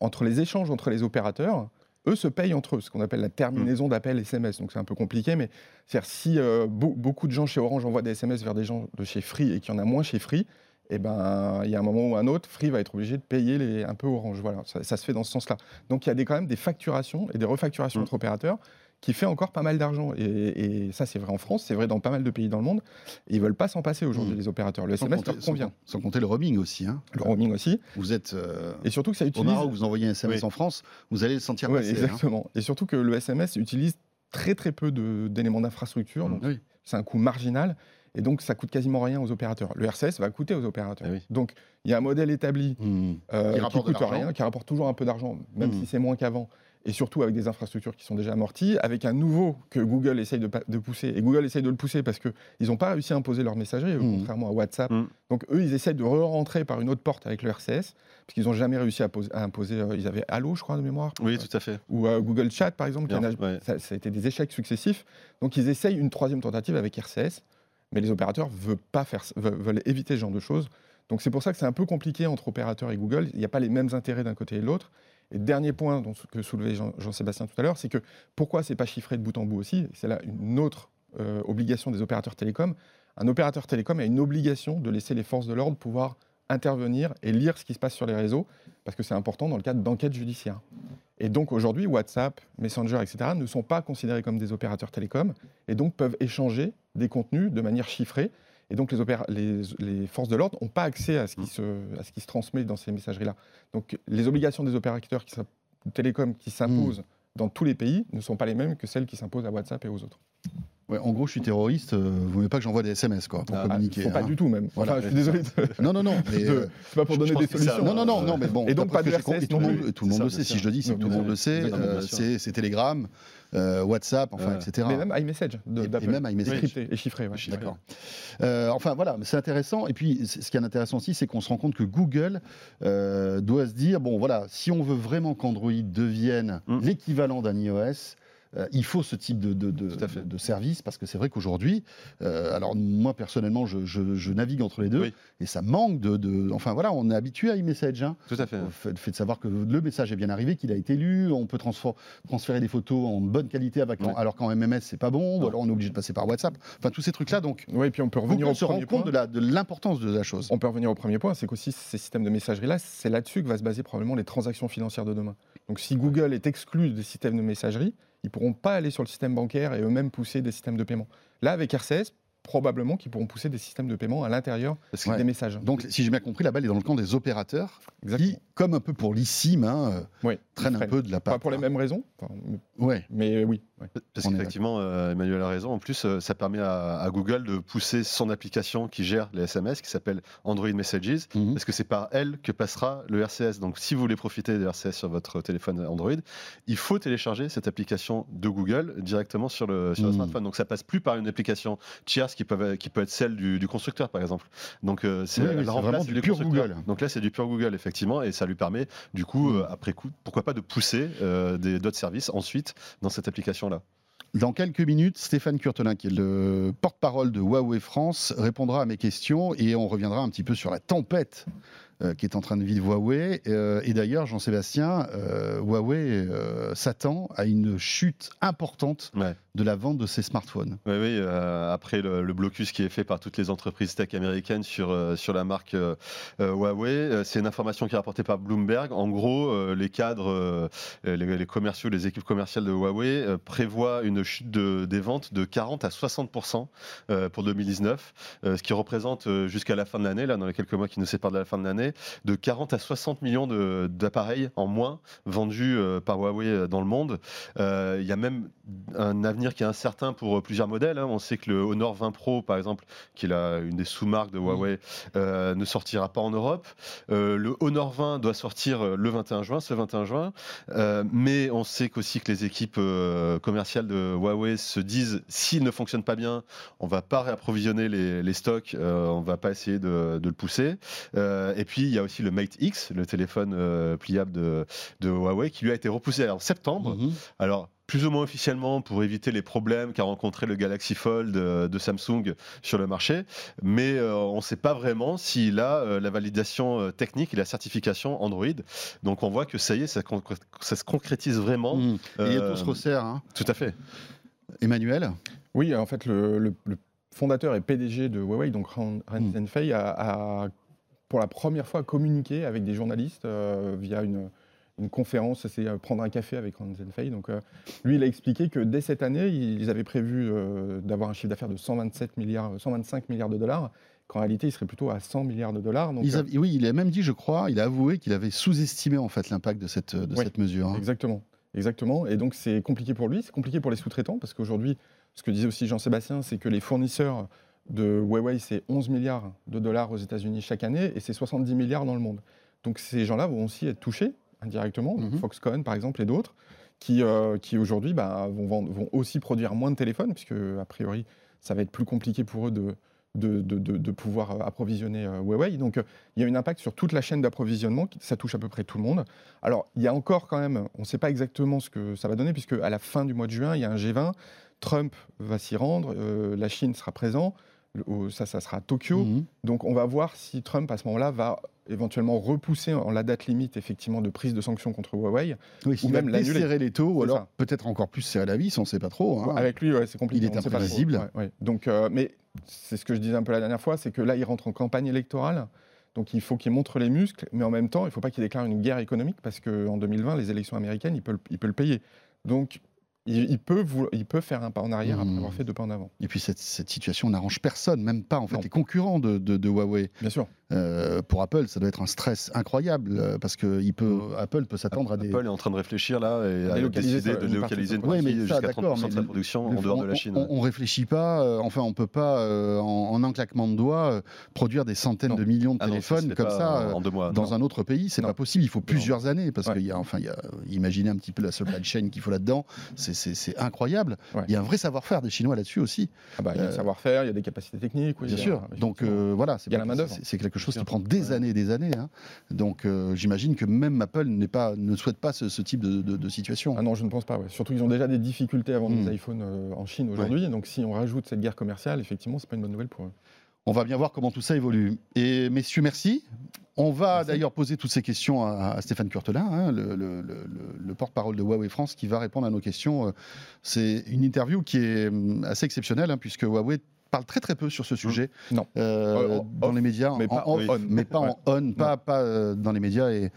entre les échanges entre les opérateurs, eux se payent entre eux, ce qu'on appelle la terminaison d'appel SMS. Donc c'est un peu compliqué, mais c'est-à-dire si euh, beau- beaucoup de gens chez Orange envoient des SMS vers des gens de chez Free et qu'il y en a moins chez Free, eh ben, il y a un moment ou un autre, Free va être obligé de payer les, un peu Orange. Voilà, ça, ça se fait dans ce sens-là. Donc il y a des, quand même des facturations et des refacturations Mm. entre opérateurs qui fait encore pas mal d'argent. Et, et ça, c'est vrai en France, c'est vrai dans pas mal de pays dans le monde. Et ils veulent pas s'en passer aujourd'hui, Mm. les opérateurs. Le sans, SMS compter, leur sans- convient. sans compter le roaming aussi. hein. Le roaming aussi. Vous êtes euh, Et surtout que ça au utilise... Maroc, vous envoyez un SMS Oui. en France, vous allez le sentir Ouais, passer. hein. exactement. Et surtout que le SMS utilise très très peu d'éléments d'infrastructure. Donc Oui. c'est un coût marginal. Et donc, ça coûte quasiment rien aux opérateurs. Le RCS va coûter aux opérateurs. Eh oui. Donc, il y a un modèle établi Hmm. euh, Qui qui, coûte rien, qui rapporte toujours un peu d'argent, même Mm. si c'est moins qu'avant, et surtout avec des infrastructures qui sont déjà amorties, avec un nouveau que Google essaye de, pousser. Et Google essaye de le pousser parce qu'ils n'ont pas réussi à imposer leur messagerie, eux, Mm. contrairement à WhatsApp. Mm. Donc, eux, ils essayent de re-rentrer par une autre porte avec le RCS, parce qu'ils n'ont jamais réussi à, poser- à imposer. euh, ils avaient Allo, je crois, de mémoire, Oui, tout à fait. ou euh, Google Chat, par exemple. qui Bien, en a- ouais. ça, ça a été des échecs successifs. Donc, ils essayent une troisième tentative avec RCS, mais les opérateurs veulent, pas faire, veulent, veulent éviter ce genre de choses. Donc, c'est pour ça que c'est un peu compliqué entre opérateurs et Google. Il n'y a pas les mêmes intérêts d'un côté et de l'autre. Et dernier point que soulevait Jean- Jean-Sébastien tout à l'heure, c'est que pourquoi c'est pas chiffré de bout en bout aussi C'est là une autre euh, obligation des opérateurs télécoms. Un opérateur télécom a une obligation de laisser les forces de l'ordre pouvoir intervenir et lire ce qui se passe sur les réseaux, parce que c'est important dans le cadre d'enquêtes judiciaires. Et donc aujourd'hui, WhatsApp, Messenger, etc., ne sont pas considérés comme des opérateurs télécoms et donc peuvent échanger des contenus de manière chiffrée. Et donc les, opéra- les, les forces de l'ordre n'ont pas accès à ce, qui se, à ce qui se transmet dans ces messageries-là. Donc les obligations des opérateurs qui, télécoms qui s'imposent dans tous les pays ne sont pas les mêmes que celles qui s'imposent à WhatsApp et aux autres. Ouais, en gros, je suis terroriste, euh, vous ne voulez pas que j'envoie des SMS quoi, pour Ah, communiquer. font pas hein. du tout même. Voilà. Enfin, je suis désolé. de- Non, non, non, mais. euh, c'est pas pour donner des ça- solutions. non, non, non, non, mais bon, Et donc, pas de RCS tout, le monde, tout le monde sait. Si je le dis, c'est tout le monde le sait. C'est Telegram, euh, WhatsApp, enfin, etc. Mais même iMessage de- Et- et même iMessage. Crypté et chiffré. ouais. D'accord. Euh, enfin voilà, c'est intéressant. Et puis ce qui est intéressant aussi, c'est qu'on se rend compte que Google doit se dire bon voilà, si on veut vraiment qu'Android devienne Mm. l'équivalent d'un iOS, euh, il faut ce type de, de, de- de service parce que c'est vrai qu'aujourd'hui, euh, alors moi personnellement, je, je- je navigue entre les deux Oui. et ça manque de, de- Enfin voilà, on est habitué à e-message. Hein, Tout à fait. le fait de savoir que le message est bien arrivé, qu'il a été lu, on peut transférer des photos en bonne qualité avec, Ouais. alors qu'en MMS c'est pas bon, ou alors on est obligé de passer par WhatsApp. Enfin tous ces trucs-là, donc Oui, et puis on peut revenir au se rend premier compte point. de la- de l'importance de, la chose. On peut revenir au premier point, c'est qu'aussi ces systèmes de messagerie-là, c'est là-dessus que va se baser probablement les transactions financières de demain. Donc si Google est exclu des systèmes de messagerie, ils ne pourront pas aller sur le système bancaire et eux-mêmes pousser des systèmes de paiement. Là, avec RCS, probablement qu'ils pourront pousser des systèmes de paiement à l'intérieur Ouais. des messages. Donc si j'ai bien compris, la balle est dans le camp des opérateurs Exactement. qui, comme un peu pour l'ICIM, hein, euh, Oui, traînent un peu de la part. Pas pour les mêmes raisons, enfin, Ouais. mais oui. Parce qu'effectivement, euh, Emmanuel a raison. En plus, euh, ça permet à, à Google de pousser son application qui gère les SMS, qui s'appelle Android Messages, Mhm. parce que c'est par elle que passera le RCS. Donc, si vous voulez profiter de RCS sur votre téléphone Android, il faut télécharger cette application de Google directement sur le, sur le Mhm. smartphone. Donc, ça passe plus par une application tierce qui peut, qui peut être celle du, du constructeur, par exemple. Donc, euh, c'est Oui, vraiment du les pur. Google. Donc là, c'est du pur Google, effectivement, et ça lui permet, du coup, Mhm. après coup, pourquoi pas de pousser d'autres services ensuite dans cette application-là. Dans quelques minutes, Stéphane Curtelin, qui est le porte-parole de Huawei France, répondra à mes questions et on reviendra un petit peu sur la tempête qui est en train de vivre Huawei. Euh, et d'ailleurs, Jean-Sébastien, euh, Huawei euh, s'attend à une chute importante Ouais. de la vente de ses smartphones. Oui, oui euh, après le, le blocus qui est fait par toutes les entreprises tech américaines sur, euh, sur la marque euh, euh, Huawei, euh, c'est une information qui est rapportée par Bloomberg. En gros, euh, les cadres, euh, les, les commerciaux, les équipes commerciales de Huawei euh, prévoient une chute de- des ventes de 40 à 60% euh, pour 2019, euh, ce qui représente euh, jusqu'à la fin de l'année, là, dans les quelques mois qui nous séparent de la fin de l'année, de 40 à 60 millions d'appareils en moins vendus euh, par Huawei euh, dans le monde. Euh, Il y a même un avenir qui est incertain pour plusieurs modèles. hein. On sait que le Honor 20 Pro, par exemple, qui est la- une des sous-marques de Huawei, ne sortira pas en Europe. Le Honor 20 doit sortir le 21 juin, ce 21 juin. Mais on sait qu'aussi que les équipes commerciales de Huawei se disent s'il ne fonctionne pas bien, on va pas réapprovisionner les, les stocks, euh, on va pas essayer de, de le pousser. Euh, et puis il y a aussi le Mate X, le téléphone euh, pliable de, de Huawei, qui lui a été repoussé en septembre. Mhm. Alors, plus ou moins officiellement pour éviter les problèmes qu'a rencontré le Galaxy Fold euh, de Samsung sur le marché, mais euh, on ne sait pas vraiment s'il a euh, la validation euh, technique et la certification Android. Donc on voit que ça y est, ça, se concrétise vraiment. Mhm. Et Euh, tout se resserre. hein. Tout à fait. Emmanuel? Oui, en fait, le, le- le fondateur et PDG de Huawei, donc Han, Han Mm. Zhenfei, a, a, pour la première fois communiqué avec des journalistes euh, via une, une conférence, c'est euh, prendre un café avec Han Zhenfei. Donc, euh, lui, il a expliqué que dès cette année, ils avaient prévu euh, d'avoir un chiffre d'affaires de 127 milliards, 125 milliards de dollars, qu'en réalité, il serait plutôt à 100 milliards de dollars. Donc, Ils avaient- Oui, il a même dit, je crois, il a avoué qu'il avait sous-estimé en fait l'impact de cette, de Oui. cette mesure. hein. Exactement. Exactement. Et donc, c'est compliqué pour lui, c'est compliqué pour les sous-traitants, parce qu'aujourd'hui, ce que disait aussi Jean-Sébastien, c'est que les fournisseurs de Huawei, c'est 11 milliards de dollars aux États-Unis chaque année, et c'est 70 milliards dans le monde. Donc, ces gens-là vont aussi être touchés indirectement, Mhm. Foxconn, par exemple, et d'autres, qui, euh, qui aujourd'hui bah, vont, vendre- vont aussi produire moins de téléphones, puisque, a priori, ça va être plus compliqué pour eux de, de, de- pouvoir euh, approvisionner euh, Huawei. Donc, euh, il y a un impact sur toute la chaîne d'approvisionnement, ça touche à peu près tout le monde. Alors, il y a encore quand même, on ne sait pas exactement ce que ça va donner, puisque à la fin du mois de juin, il y a un G20, Trump va s'y rendre, la Chine sera présent, le- au- ça, ça sera à Tokyo. Mhm. Donc, on va voir si Trump, à ce moment-là, va éventuellement repousser en la date limite, effectivement, de prise de sanctions contre Huawei. Oui, Ou même desserrer les taux, ou alors peut-être encore plus serrer la vis, on ne sait pas trop. hein. Avec lui, ouais, c'est compliqué. Il est pas imprévisible. Ouais, ouais. Donc, euh, mais c'est ce que je disais un peu la dernière fois, c'est que là, il rentre en campagne électorale. Donc il faut qu'il montre les muscles, mais en même temps, il ne faut pas qu'il déclare une guerre économique parce qu'en 2020, les élections américaines, il peut, le- il peut le payer. Donc il, il peut voulo- il peut faire un pas en arrière après Mmh. avoir fait deux pas en avant. Et puis cette, cette situation n'arrange personne, même pas en fait Non. les concurrents de, de- de Huawei. Bien sûr. Euh, pour Apple, ça doit être un stress incroyable euh, parce que il peut, Mm. Apple peut s'attendre à des. Apple est en train de réfléchir là et décidé sa- de délocaliser une partie de sa- partie Ouais, jusqu'à d'accord, 30% de mais sa le- production Le- en dehors de on- la Chine. On, on réfléchit pas, euh, enfin on peut pas euh, en, en un claquement de doigts euh, produire des centaines Non. de millions de Ah non, ça se téléphones comme ça en- en deux mois. dans un autre pays, c'est pas possible. Il faut plusieurs années parce Ouais. qu'il y a, enfin, il y a, imaginez un petit peu la supply chain qu'il faut là-dedans. C'est incroyable. Ouais. Il y a un vrai savoir-faire des Chinois là-dessus aussi. Ah bah, il y a le savoir-faire, il y a des capacités techniques. oui, Bien sûr. Donc voilà, C'est quelque chose qui sûr. prend des années et des années. hein. Donc euh, j'imagine que même Apple pas, ne souhaite pas ce, ce type de, de- de situation. Ah non, je ne pense pas. ouais. Surtout, ils ont déjà des difficultés à vendre Hmm. des iPhones euh, en Chine aujourd'hui. Donc, si on rajoute cette guerre commerciale, effectivement, c'est pas une bonne nouvelle pour eux. On va bien voir comment tout ça évolue. Et messieurs, merci. On va d'ailleurs poser toutes ces questions à, à Stéphane Curtelin, hein, le, le- le- le porte-parole de Huawei France, qui va répondre à nos questions. Euh, C'est une interview qui est hum, assez exceptionnelle, hein, puisque Huawei parle très très peu sur ce sujet Non. euh, Euh, dans off, les médias, mais en pas en off, on. mais pas en on, pas, pas euh, dans les médias, et,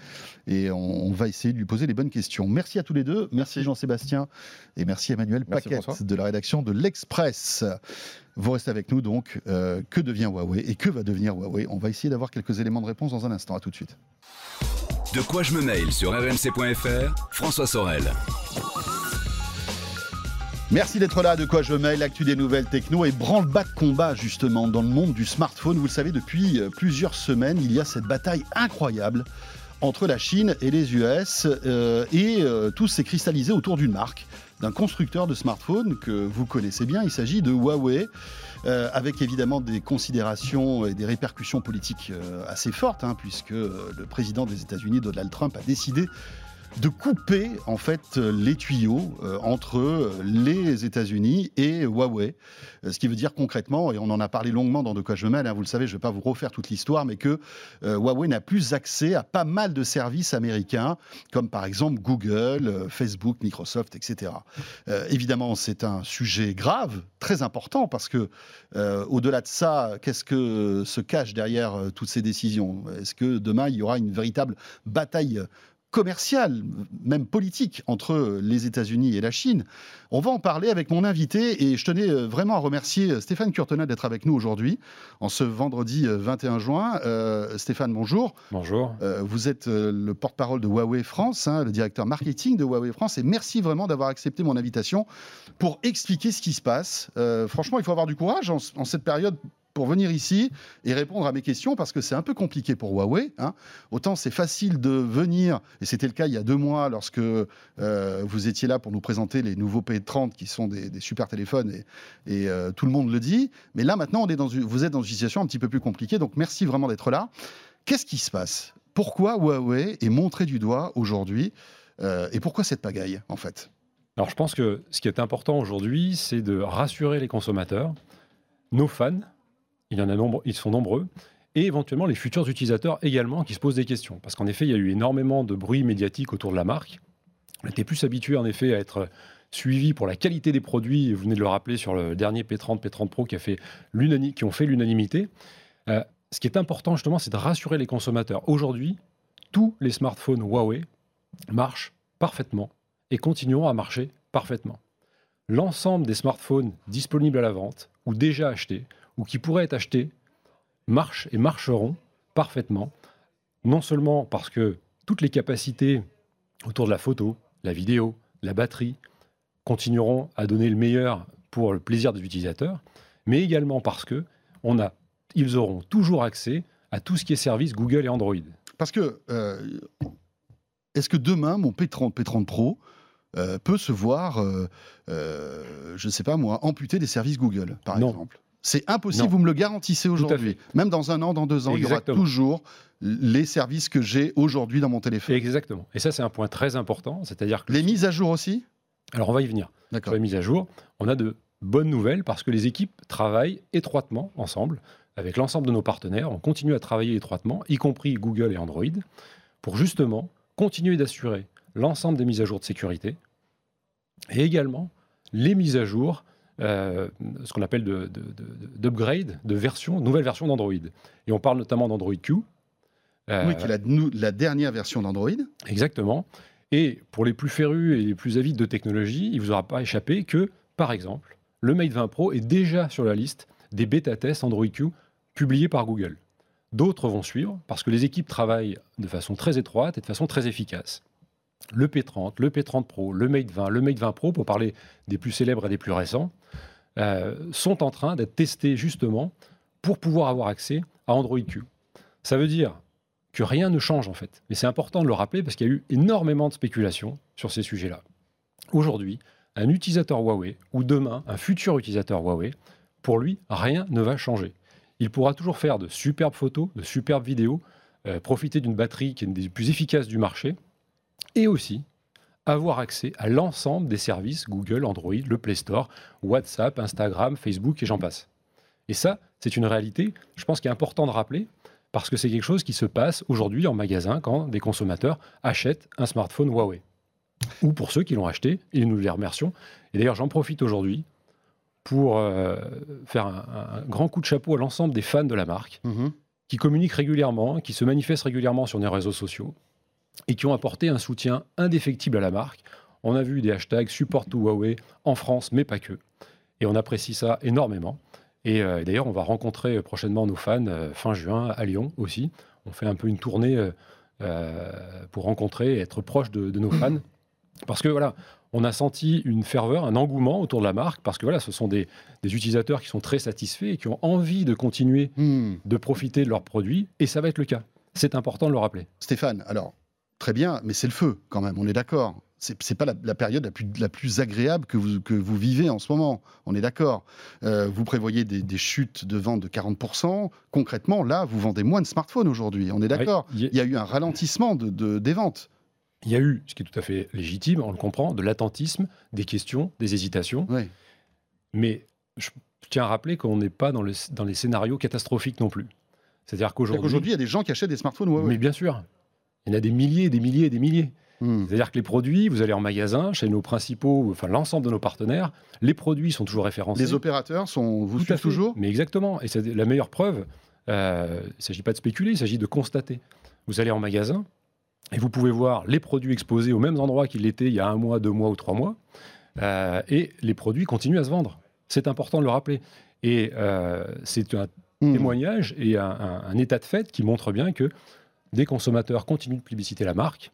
et on, on va essayer de lui poser les bonnes questions. Merci à tous les deux, merci Jean-Sébastien, et merci Emmanuel Merci, Paquette François. de la rédaction de l'Express. Vous restez avec nous donc. Euh, que devient Huawei et que va devenir Huawei? On va essayer d'avoir quelques éléments de réponse dans un instant. À tout de suite. De quoi je me mail sur rmc.fr, François Sorel. Merci d'être là. De quoi je mail l'actu des nouvelles techno et branle-bas de combat justement dans le monde du smartphone. Vous le savez, depuis euh, plusieurs semaines, il y a cette bataille incroyable entre la Chine et les US euh, et euh, tout s'est cristallisé autour d'une marque, d'un constructeur de smartphones que vous connaissez bien. Il s'agit de Huawei. avec évidemment des considérations et des répercussions politiques assez fortes, hein, puisque le président des États-Unis, Donald Trump, a décidé de couper en fait euh, les tuyaux euh, entre euh, les États-Unis et Huawei. Ce qui veut dire concrètement, et on en a parlé longuement dans De quoi je me mêle, hein, vous le savez, je ne vais pas vous refaire toute l'histoire, mais que Huawei n'a plus accès à pas mal de services américains, comme par exemple Google, Facebook, Microsoft, etc. Évidemment, c'est un sujet grave, très important, parce que au-delà de ça, qu'est-ce que se cache derrière toutes ces décisions? Est-ce que demain, il y aura une véritable bataille commerciale, même politique, entre les États-Unis et la Chine. On va en parler avec mon invité et je tenais euh, vraiment à remercier euh, Stéphane Curtena d'être avec nous aujourd'hui, en ce vendredi euh, 21 juin. Euh, Stéphane, bonjour. Bonjour. Euh, vous êtes le porte-parole de Huawei France, hein, le directeur marketing de Huawei France, et merci vraiment d'avoir accepté mon invitation pour expliquer ce qui se passe. Euh, franchement, il faut avoir du courage en, en cette période pour venir ici et répondre à mes questions parce que c'est un peu compliqué pour Huawei. hein. Autant c'est facile de venir, et c'était le cas il y a deux mois lorsque euh, vous étiez là pour nous présenter les nouveaux P30 qui sont des, super téléphones et, euh, tout le monde le dit. Mais là maintenant, vous êtes dans une situation un petit peu plus compliquée, donc merci vraiment d'être là. Qu'est-ce qui se passe? Pourquoi Huawei est montré du doigt aujourd'hui Euh, et pourquoi cette pagaille en fait? Alors je pense que ce qui est important aujourd'hui, c'est de rassurer les consommateurs, nos fans, il y en a nombre, ils sont nombreux, et éventuellement les futurs utilisateurs également qui se posent des questions. Parce qu'en effet, il y a eu énormément de bruit médiatique autour de la marque. On était plus habitué en effet à être suivi pour la qualité des produits, vous venez de le rappeler sur le dernier P30, P30 Pro qui, a fait ont fait l'unanimité. Euh, ce qui est important justement, c'est de rassurer les consommateurs. Aujourd'hui, tous les smartphones Huawei marchent parfaitement et continueront à marcher parfaitement. L'ensemble des smartphones disponibles à la vente ou déjà achetés ou qui pourraient être achetés marchent et marcheront parfaitement, non seulement parce que toutes les capacités autour de la photo, la vidéo, la batterie continueront à donner le meilleur pour le plaisir des utilisateurs, mais également parce que on a, ils auront toujours accès à tout ce qui est service Google et Android. Parce que euh, est-ce que demain mon P30, P30 Pro euh, peut se voir, euh, je ne sais pas moi, amputé des services Google, par Non. exemple? C'est impossible, Non. vous me le garantissez aujourd'hui. Même dans un an, dans deux ans, il y aura toujours les services que j'ai aujourd'hui dans mon téléphone. Exactement. Et ça, c'est un point très important, c'est-à-dire que Les mises à jour aussi? Alors on va y venir. Sur les mises à jour, on a de bonnes nouvelles parce que les équipes travaillent étroitement ensemble avec l'ensemble de nos partenaires. On continue à travailler étroitement, y compris Google et Android, pour justement continuer d'assurer l'ensemble des mises à jour de sécurité et également les mises à jour, euh, ce qu'on appelle de- de- de- d'upgrade, de, version, nouvelle version d'Android. Et on parle notamment d'Android Q. Euh, Oui, qui est la, la dernière version d'Android. Exactement. Et pour les plus férus et les plus avides de technologie, il ne vous aura pas échappé que, par exemple, le Mate 20 Pro est déjà sur la liste des bêta-tests Android Q publiés par Google. D'autres vont suivre parce que les équipes travaillent de façon très étroite et de façon très efficace. Le P30, le P30 Pro, le Mate 20, le Mate 20 Pro, pour parler des plus célèbres et des plus récents, euh, sont en train d'être testés justement pour pouvoir avoir accès à Android Q. Ça veut dire que rien ne change en fait. Mais c'est important de le rappeler parce qu'il y a eu énormément de spéculations sur ces sujets-là. Aujourd'hui, un utilisateur Huawei ou demain un futur utilisateur Huawei, pour lui, rien ne va changer. Il pourra toujours faire de superbes photos, de superbes vidéos, euh, profiter d'une batterie qui est une des plus efficaces du marché, et aussi avoir accès à l'ensemble des services Google, Android, le Play Store, WhatsApp, Instagram, Facebook et j'en passe. Et ça, c'est une réalité, je pense qu'il est important de rappeler, parce que c'est quelque chose qui se passe aujourd'hui en magasin quand des consommateurs achètent un smartphone Huawei. Ou pour ceux qui l'ont acheté, et nous les remercions. Et d'ailleurs, j'en profite aujourd'hui pour euh, faire un, un grand coup de chapeau à l'ensemble des fans de la marque, Mhm. qui communiquent régulièrement, qui se manifestent régulièrement sur les réseaux sociaux et qui ont apporté un soutien indéfectible à la marque. On a vu des hashtags support to Huawei en France, mais pas que. Et on apprécie ça énormément. Et euh, d'ailleurs, on va rencontrer prochainement nos fans euh, fin juin à Lyon aussi. On fait un peu une tournée euh, euh, pour rencontrer et être proche de, de nos fans. Parce que voilà, on a senti une ferveur, un engouement autour de la marque, parce que voilà, ce sont des, des utilisateurs qui sont très satisfaits et qui ont envie de continuer Hmm. de profiter de leurs produits, et ça va être le cas. C'est important de le rappeler. Stéphane, alors, très bien, mais c'est le feu quand même, on est d'accord. C'est pas la, la période la plus, la plus agréable que vous, que vous vivez en ce moment, on est d'accord. Euh, vous prévoyez des, des chutes de vente de 40%. Concrètement, là, vous vendez moins de smartphones aujourd'hui, on est d'accord. Il y, a- Il y a eu un ralentissement de, de- des ventes. il y a eu, ce qui est tout à fait légitime, on le comprend, de l'attentisme, des questions, des hésitations, Oui. mais je tiens à rappeler qu'on n'est pas dans, le- dans les scénarios catastrophiques non plus. C'est-à-dire qu'aujourd'hui, il y a des gens qui achètent des smartphones Huawei. Mais bien sûr, il y en a des milliers, des milliers, des milliers. Hmm. C'est-à-dire que les produits, vous allez en magasin, chez nos principaux, enfin l'ensemble de nos partenaires, les produits sont toujours référencés. Les opérateurs sont, vous Tout à suivent fait. toujours? Mais exactement. Et c'est la meilleure preuve. euh, il ne s'agit pas de spéculer, il s'agit de constater. Vous allez en magasin et vous pouvez voir les produits exposés aux mêmes endroits qu'ils l'étaient il y a un mois, deux mois ou trois mois. euh, et les produits continuent à se vendre. C'est important de le rappeler. Et euh, c'est un Hmm. témoignage et un, un- un état de fait qui montre bien que des consommateurs continuent de publiciter la marque,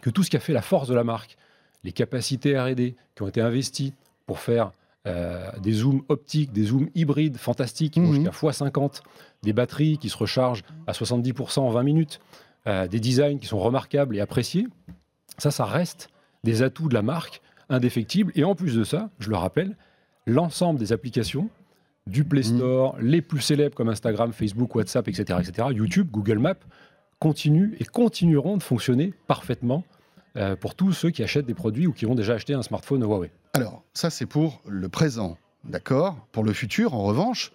que tout ce qui a fait la force de la marque, les capacités R&D qui ont été investies pour faire euh, des zooms optiques, des zooms hybrides fantastiques qui vont Mhm. jusqu'à x50, des batteries qui se rechargent à 70% en 20 minutes, euh, des designs qui sont remarquables et appréciés, ça, ça reste des atouts de la marque indéfectibles. Et en plus de ça, je le rappelle, l'ensemble des applications du Play Mhm. Store, les plus célèbres comme Instagram, Facebook, WhatsApp, etc., etc., YouTube, Google Maps, continuent et continueront de fonctionner parfaitement euh, pour tous ceux qui achètent des produits ou qui ont déjà acheté un smartphone Huawei. Alors, ça, c'est pour le présent, d'accord? Pour le futur, en revanche,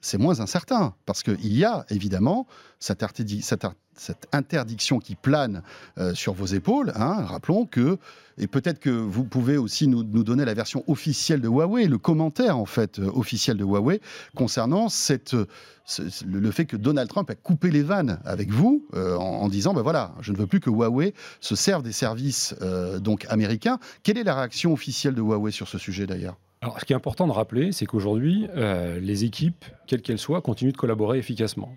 c'est moins incertain, parce qu'il y a évidemment cette, ar- cette interdiction qui plane euh, sur vos épaules. hein. Rappelons que, et peut-être que vous pouvez aussi nous, donner la version officielle de Huawei, le commentaire en fait euh, officiel de Huawei concernant cette, ce- ce- le fait que Donald Trump a coupé les vannes avec vous euh, en, disant ben voilà, je ne veux plus que Huawei se serve des services donc américains. Quelle est la réaction officielle de Huawei sur ce sujet d'ailleurs? Alors, ce qui est important de rappeler, c'est qu'aujourd'hui, les équipes, quelles qu'elles soient, continuent de collaborer efficacement.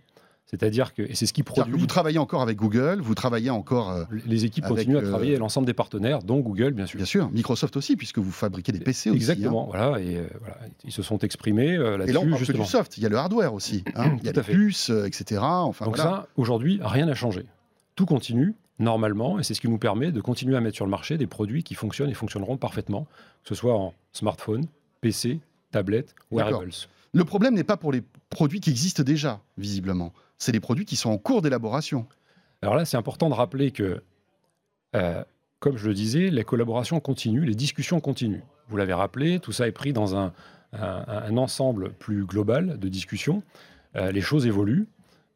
C'est-à-dire que, et c'est ce qui que produit. vous travaillez encore avec Google, vous travaillez encore, euh, Les équipes avec, continuent à euh, travailler avec l'ensemble des partenaires, dont Google, bien sûr. bien sûr, Microsoft aussi, puisque vous fabriquez des PC aussi. Exactement, voilà, et euh, voilà, ils se sont exprimés hein. Et là, on là-dessus parle que justement. du soft, il y a le hardware aussi. hein. Il y a les puces, etc. Enfin, Donc voilà. ça, aujourd'hui, rien n'a changé. Tout continue normalement, et c'est ce qui nous permet de continuer à mettre sur le marché des produits qui fonctionnent et fonctionneront parfaitement, que ce soit en smartphone, PC, tablette, D'accord. wearables. Le problème n'est pas pour les produits qui existent déjà, visiblement. C'est les produits qui sont en cours d'élaboration. Alors là, c'est important de rappeler que, euh, comme je le disais, les collaborations continuent, les discussions continuent. Vous l'avez rappelé, tout ça est pris dans un ensemble plus global de discussions. Euh, les choses évoluent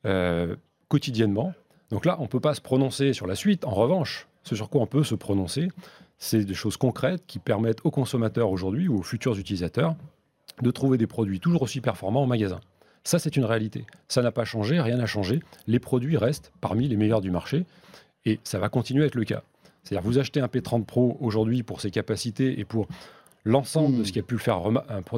euh, quotidiennement. Donc là, on ne peut pas se prononcer sur la suite. En revanche, ce sur quoi on peut se prononcer, c'est des choses concrètes qui permettent aux consommateurs aujourd'hui ou aux futurs utilisateurs de trouver des produits toujours aussi performants en magasin. Ça, c'est une réalité. Ça n'a pas changé, rien n'a changé. Les produits restent parmi les meilleurs du marché et ça va continuer à être le cas. C'est-à-dire, vous achetez un P30 Pro aujourd'hui pour ses capacités et pour l'ensemble de Hmm. ce qui a pu le faire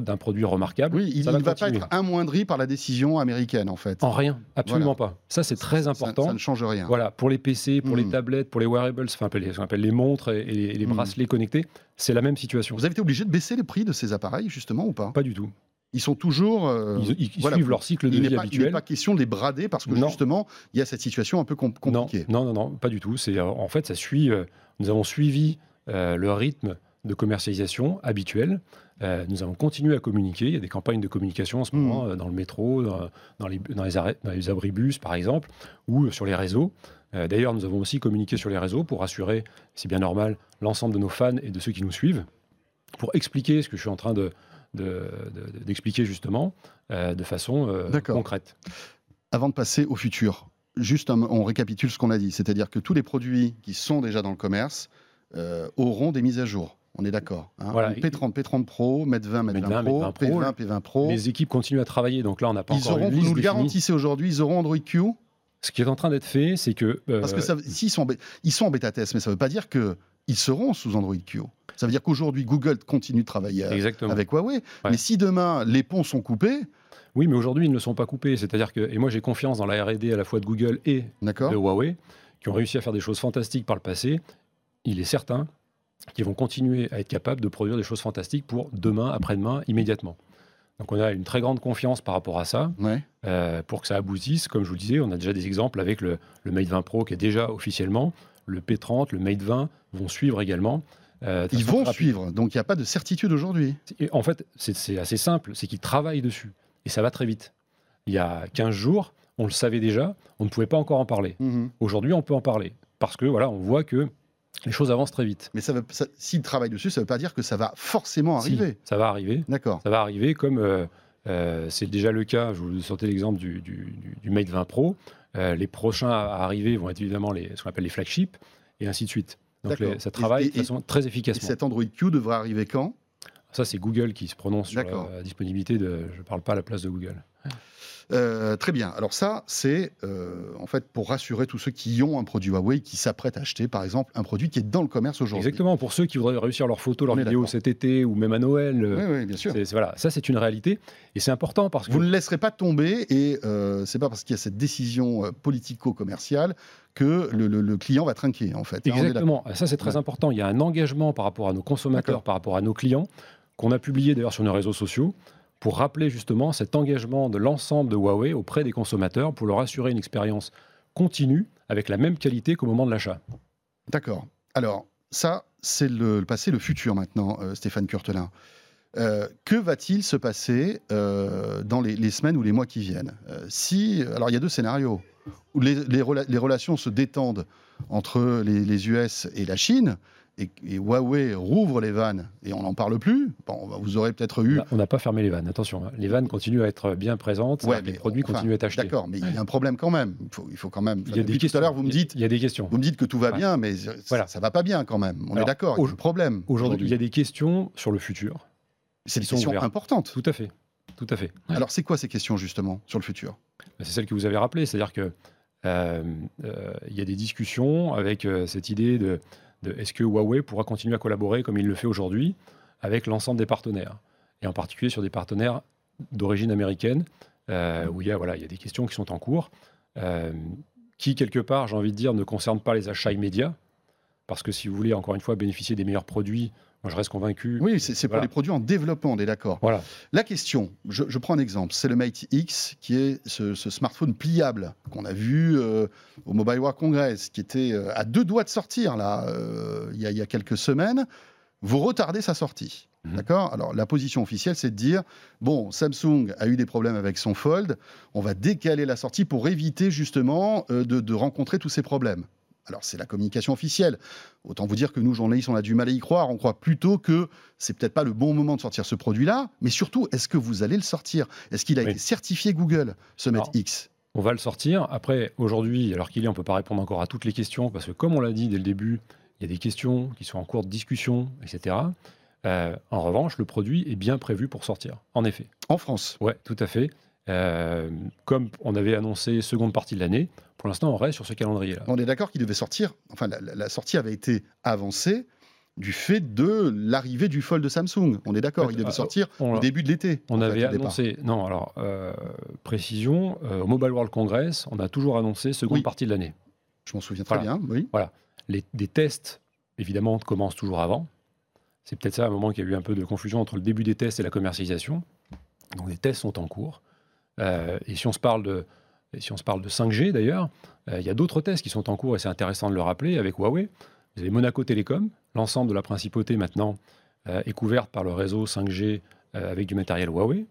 d'un produit remarquable. Oui, il ne va, pas être amoindri par la décision américaine, en fait. En rien, absolument pas. Ça, c'est très important. Ça, ne change rien. Voilà, pour les PC, pour les Hmm. tablettes, pour les wearables, enfin, ce qu'on appelle les montres et, et les, et les Hmm. bracelets connectés, c'est la même situation. Vous avez été obligé de baisser les prix de ces appareils, justement, ou pas? Pas du tout. Ils sont toujours... euh, Ils, ils- ils voilà, suivent leur cycle de vie pas, il n'est habituel. pas question de les brader parce que Non. justement, il y a cette situation un peu Non, compliquée. non, non, non, pas du tout. C'est euh, en fait, ça suit. euh, nous avons suivi euh, le rythme de commercialisation habituelle. Euh, nous avons continué à communiquer. Il y a des campagnes de communication en ce Mhm. moment dans le métro, dans, dans les, dans les arrêts, dans les abribus par exemple, ou sur les réseaux. D'ailleurs, nous avons aussi communiqué sur les réseaux pour rassurer, c'est bien normal, l'ensemble de nos fans et de ceux qui nous suivent, pour expliquer ce que je suis en train de de- de- d'expliquer justement euh, de façon euh, concrète. Avant de passer au futur, juste un- on récapitule ce qu'on a dit, c'est-à-dire que tous les produits qui sont déjà dans le commerce euh, auront des mises à jour. On est d'accord. hein. Voilà. P30, P30 Pro, Met 20, Met 20 Met 20, Pro, Met 20 Pro. P20, P20 Pro. Les équipes continuent à travailler, donc là on n'a pas Ils encore auront, une vous liste nous le garantissez aujourd'hui, ils auront Android Q Ce qui est en train d'être fait, c'est que euh, Parce que ça, s'ils sont, en bé- ils sont en bêta test, mais ça ne veut pas dire qu'ils seront sous Android Q. Ça veut dire qu'aujourd'hui, Google continue de travailler exactement. avec Huawei. Mais si demain, les ponts sont coupés, Oui, mais aujourd'hui, ils ne le sont pas coupés. C'est-à-dire que, et moi j'ai confiance dans la R&D à la fois de Google et de Huawei, qui ont réussi à faire des choses fantastiques par le passé. Il est certain qu'ils vont continuer à être capables de produire des choses fantastiques pour demain, après-demain, immédiatement. Donc on a une très grande confiance par rapport à ça, Ouais. euh, pour que ça aboutisse. Comme je vous le disais, on a déjà des exemples avec le, le Mate 20 Pro qui est déjà officiellement, le P30, le Mate 20 vont suivre également. euh, Ils vont rapide. suivre, donc il n'y a pas de certitude aujourd'hui. En fait, c'est- assez simple, c'est qu'ils travaillent dessus. Et ça va très vite. Il y a 15 jours, on le savait déjà, on ne pouvait pas encore en parler. Mhm. Aujourd'hui, on peut en parler. Parce que voilà, on voit que les choses avancent très vite. Mais ça ça- s'ils travaillent dessus, ça ne veut pas dire que ça va forcément Si, arriver. ça va arriver. D'accord. Ça va arriver comme euh, euh, c'est déjà le cas. Je vous sortais l'exemple du, du, du- du Mate 20 Pro. Euh, les prochains à arriver vont être évidemment les, ce qu'on appelle les flagships et ainsi de suite. Donc les- ça Et- travaille et- de façon très Et efficacement. cet Android Q devrait arriver quand? Ça, c'est Google qui se prononce sur la disponibilité de. Je ne parle pas à la place de Google. Euh, Très bien. Alors ça, c'est euh, en fait pour rassurer tous ceux qui ont un produit Huawei, qui s'apprêtent à acheter, par exemple, un produit qui est dans le commerce aujourd'hui. Exactement. Pour ceux qui voudraient réussir leurs photos, leurs vidéos cet été ou même à Noël. euh, Oui, oui, bien sûr. c'est- voilà, ça c'est une réalité et c'est important parce que Vous ne laisserez pas tomber, et euh, c'est pas parce qu'il y a cette décision politico-commerciale que le, le- le client va trinquer, en fait. hein, exactement, ça c'est très Ouais. important. Il y a un engagement par rapport à nos consommateurs, par rapport à nos clients qu'on a publié d'ailleurs sur nos réseaux sociaux pour rappeler justement cet engagement de l'ensemble de Huawei auprès des consommateurs pour leur assurer une expérience continue avec la même qualité qu'au moment de l'achat. D'accord. Alors, ça, c'est le, passé, le futur maintenant, euh, Stéphane Curtelin. Euh, que va-t-il se passer euh, dans les, semaines ou les mois qui viennent? Si, alors il y a deux scénarios les relations se détendent entre les, les US et la Chine, et, et Huawei rouvre les vannes et on n'en parle plus. Bon, vous aurez peut-être eu. On n'a pas fermé les vannes, attention. hein. Les vannes continuent à être bien présentes, Ouais, les produits enfin, continuent à être achetés. D'accord, mais il y a un problème quand même. Il faut, il faut quand même. Il y a des questions. tout à l'heure, vous me dites, Il y a des questions. vous me dites que tout va Ouais. bien, mais Voilà. ça va pas bien quand même. On est d'accord. Au- problème. Aujourd'hui, il y a des questions sur le futur. C'est des questions ouvertes. importantes. Tout à fait. Tout à fait. Alors, c'est quoi ces questions justement sur le futur? C'est celle que vous avez rappelée, c'est-à-dire que euh, euh, il y a des discussions avec euh, cette idée de, de est-ce que Huawei pourra continuer à collaborer comme il le fait aujourd'hui avec l'ensemble des partenaires, et en particulier sur des partenaires d'origine américaine, euh, où il y, a, voilà, des questions qui sont en cours, euh, qui quelque part, j'ai envie de dire, ne concernent pas les achats immédiats, parce que si vous voulez encore une fois bénéficier des meilleurs produits, moi je reste convaincu. Oui, c'est pour les produits en développement, on est d'accord. Voilà. La question, je, je prends un exemple, c'est le Mate X, qui est ce, ce smartphone pliable qu'on a vu euh, au Mobile World Congress, qui était euh, à deux doigts de sortir là, euh, il y, a- il y a quelques semaines. Vous retardez sa sortie. Mhm. D'accord? Alors, la position officielle, c'est de dire bon, Samsung a eu des problèmes avec son Fold, on va décaler la sortie pour éviter justement euh, de, de rencontrer tous ces problèmes. Alors, c'est la communication officielle. Autant vous dire que nous, journalistes, on a du mal à y croire. On croit plutôt que c'est peut-être pas le bon moment de sortir ce produit-là. Mais surtout, est-ce que vous allez le sortir? Est-ce qu'il a Oui. été certifié Google, ce Alors, X? On va le sortir. Après, aujourd'hui, alors qu'il est, on ne peut pas répondre encore à toutes les questions, parce que comme on l'a dit dès le début, il y a des questions qui sont en cours de discussion, etc. Euh, en revanche, le produit est bien prévu pour sortir, en effet. En France Ouais, tout à fait. Euh, comme on avait annoncé seconde partie de l'année, pour l'instant, on reste sur ce calendrier-là. On est d'accord qu'il devait sortir. Enfin, la, sortie avait été avancée du fait de l'arrivée du Fold de Samsung. On est d'accord, En fait, il devait euh, sortir on- au début de l'été. On fait, avait départ. annoncé, non, alors, euh, précision, au Mobile World Congress, on a toujours annoncé seconde Oui. partie de l'année. Je m'en souviens très Voilà. bien, oui. Les, des tests, évidemment, commencent toujours avant. C'est peut-être ça, à un moment, qu'il y a eu un peu de confusion entre le début des tests et la commercialisation. Donc, les tests sont en cours. Euh, et si on se parle de, et si on se parle de 5G, d'ailleurs, euh, il y a d'autres tests qui sont en cours, et c'est intéressant de le rappeler, avec Huawei. Vous avez Monaco Télécom, l'ensemble de la principauté maintenant euh, est couverte par le réseau 5G euh, avec du matériel Huawei.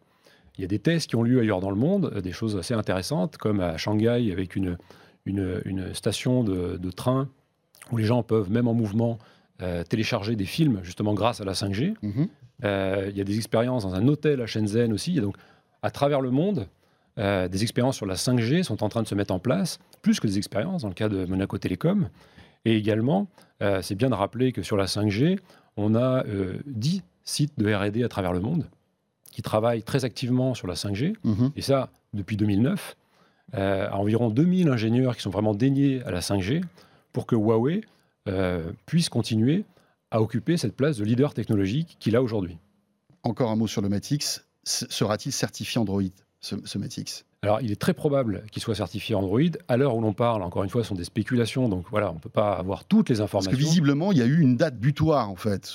Il y a des tests qui ont lieu ailleurs dans le monde, des choses assez intéressantes, comme à Shanghai avec une, une, une station de, de train où les gens peuvent, même en mouvement, euh, télécharger des films justement grâce à la 5G. Mhm. Euh, il y a des expériences dans un hôtel à Shenzhen aussi. Et donc, à travers le monde, euh, des expériences sur la 5G sont en train de se mettre en place, plus que des expériences dans le cas de Monaco Télécom. Et également, euh, c'est bien de rappeler que sur la 5G, on a euh, 10 sites de RD à travers le monde qui travaillent très activement sur la 5G. Mhm. Et ça, depuis 2009, euh, à environ 2000 ingénieurs qui sont vraiment dédiés à la 5G pour que Huawei puisse continuer à occuper cette place de leader technologique qu'il a aujourd'hui. Encore un mot sur le Matix. Sera-t-il certifié Android, ce, ce Matix Alors, il est très probable qu'il soit certifié Android. À l'heure où l'on parle, encore une fois, ce sont des spéculations, donc voilà, on ne peut pas avoir toutes les Parce informations. que visiblement, il y a eu une date butoir, en fait.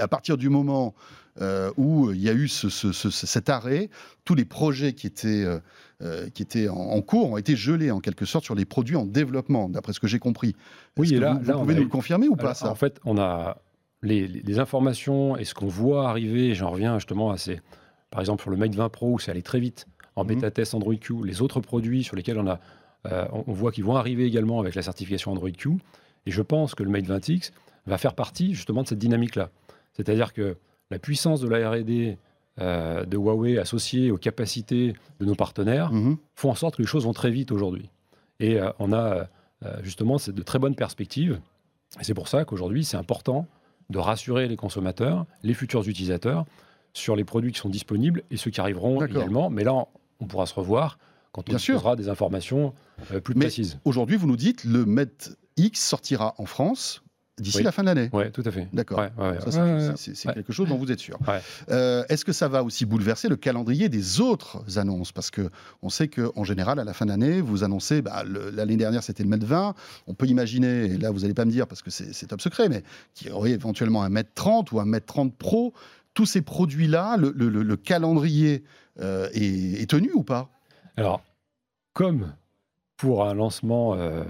À partir du moment euh, où il y a eu ce- ce- ce- cet arrêt, tous les projets qui étaient, euh, euh, qui étaient en, en cours ont été gelés, en quelque sorte, sur les produits en développement, d'après ce que j'ai compris. Oui, et que là- vous, là, pouvez nous eu- le confirmer ou pas, ça? En fait, on a les, les- informations et ce qu'on voit arriver, j'en reviens justement à ces. Par exemple, sur le Mate 20 Pro, où c'est allé très vite en Mhm. bêta test Android Q, les autres produits sur lesquels on, a, euh, on, voit qu'ils vont arriver également avec la certification Android Q. Et je pense que le Mate 20X va faire partie justement de cette dynamique-là. C'est-à-dire que la puissance de la RD euh, de Huawei associée aux capacités de nos partenaires Mhm. font en sorte que les choses vont très vite aujourd'hui. Et euh, on a justement de très bonnes perspectives. Et c'est pour ça qu'aujourd'hui, c'est important de rassurer les consommateurs, les futurs utilisateurs, sur les produits qui sont disponibles et ceux qui arriveront également. Mais là, on pourra se revoir quand on disposera des informations euh, plus Mais- précises. Aujourd'hui, vous nous dites le Mate X sortira en France d'ici Oui. la fin de l'année. Oui, tout à fait. D'accord. Ouais, ouais, ouais. Ça, c'est- quelque chose dont vous êtes sûr. Euh, Est-ce que ça va aussi bouleverser le calendrier des autres annonces? Parce que on sait qu'en général, à la fin de l'année, vous annoncez, bah, l'année dernière c'était le mètre 20, on peut imaginer, et là vous n'allez pas me dire parce que c'est c'est top secret, mais qu'il y aurait éventuellement un mètre 30 ou un mètre 30 Pro. Tous ces produits-là, le, le- le- le calendrier euh, est, est tenu ou pas? Alors, comme pour un lancement, euh,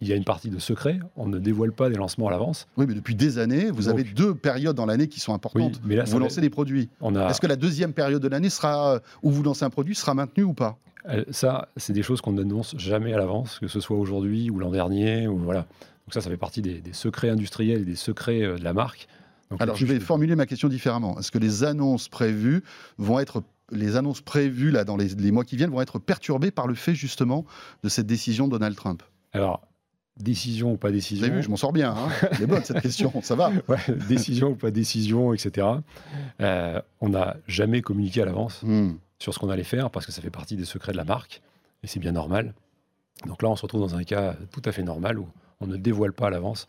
il y a une partie de secret, on ne dévoile pas des lancements à l'avance. Oui, mais depuis des années, vous Donc- avez deux périodes dans l'année qui sont Oui, importantes. mais là, ça vous lancez des produits. a, Est-ce que la deuxième période de l'année sera où vous lancez un produit sera maintenue ou pas? Euh, Ça, c'est des choses qu'on n'annonce jamais à l'avance, que ce soit aujourd'hui ou l'an dernier. Ou voilà. Donc ça, ça fait partie des, des secrets industriels et des secrets euh, de la marque. Donc Alors, je vais formuler ma question différemment. Est-ce que les annonces prévues vont être les annonces prévues là dans les, les mois qui viennent vont être perturbées par le fait justement de cette décision de Donald Trump? Alors, décision ou pas Vous décision. avez vu, je m'en sors bien. Hein Elle est bonne cette question, ça va. Ouais, décision ou pas décision, etc. Euh, on n'a jamais communiqué à l'avance Hmm. sur ce qu'on allait faire parce que ça fait partie des secrets de la marque et c'est bien normal. Donc là, on se retrouve dans un cas tout à fait normal où on ne dévoile pas à l'avance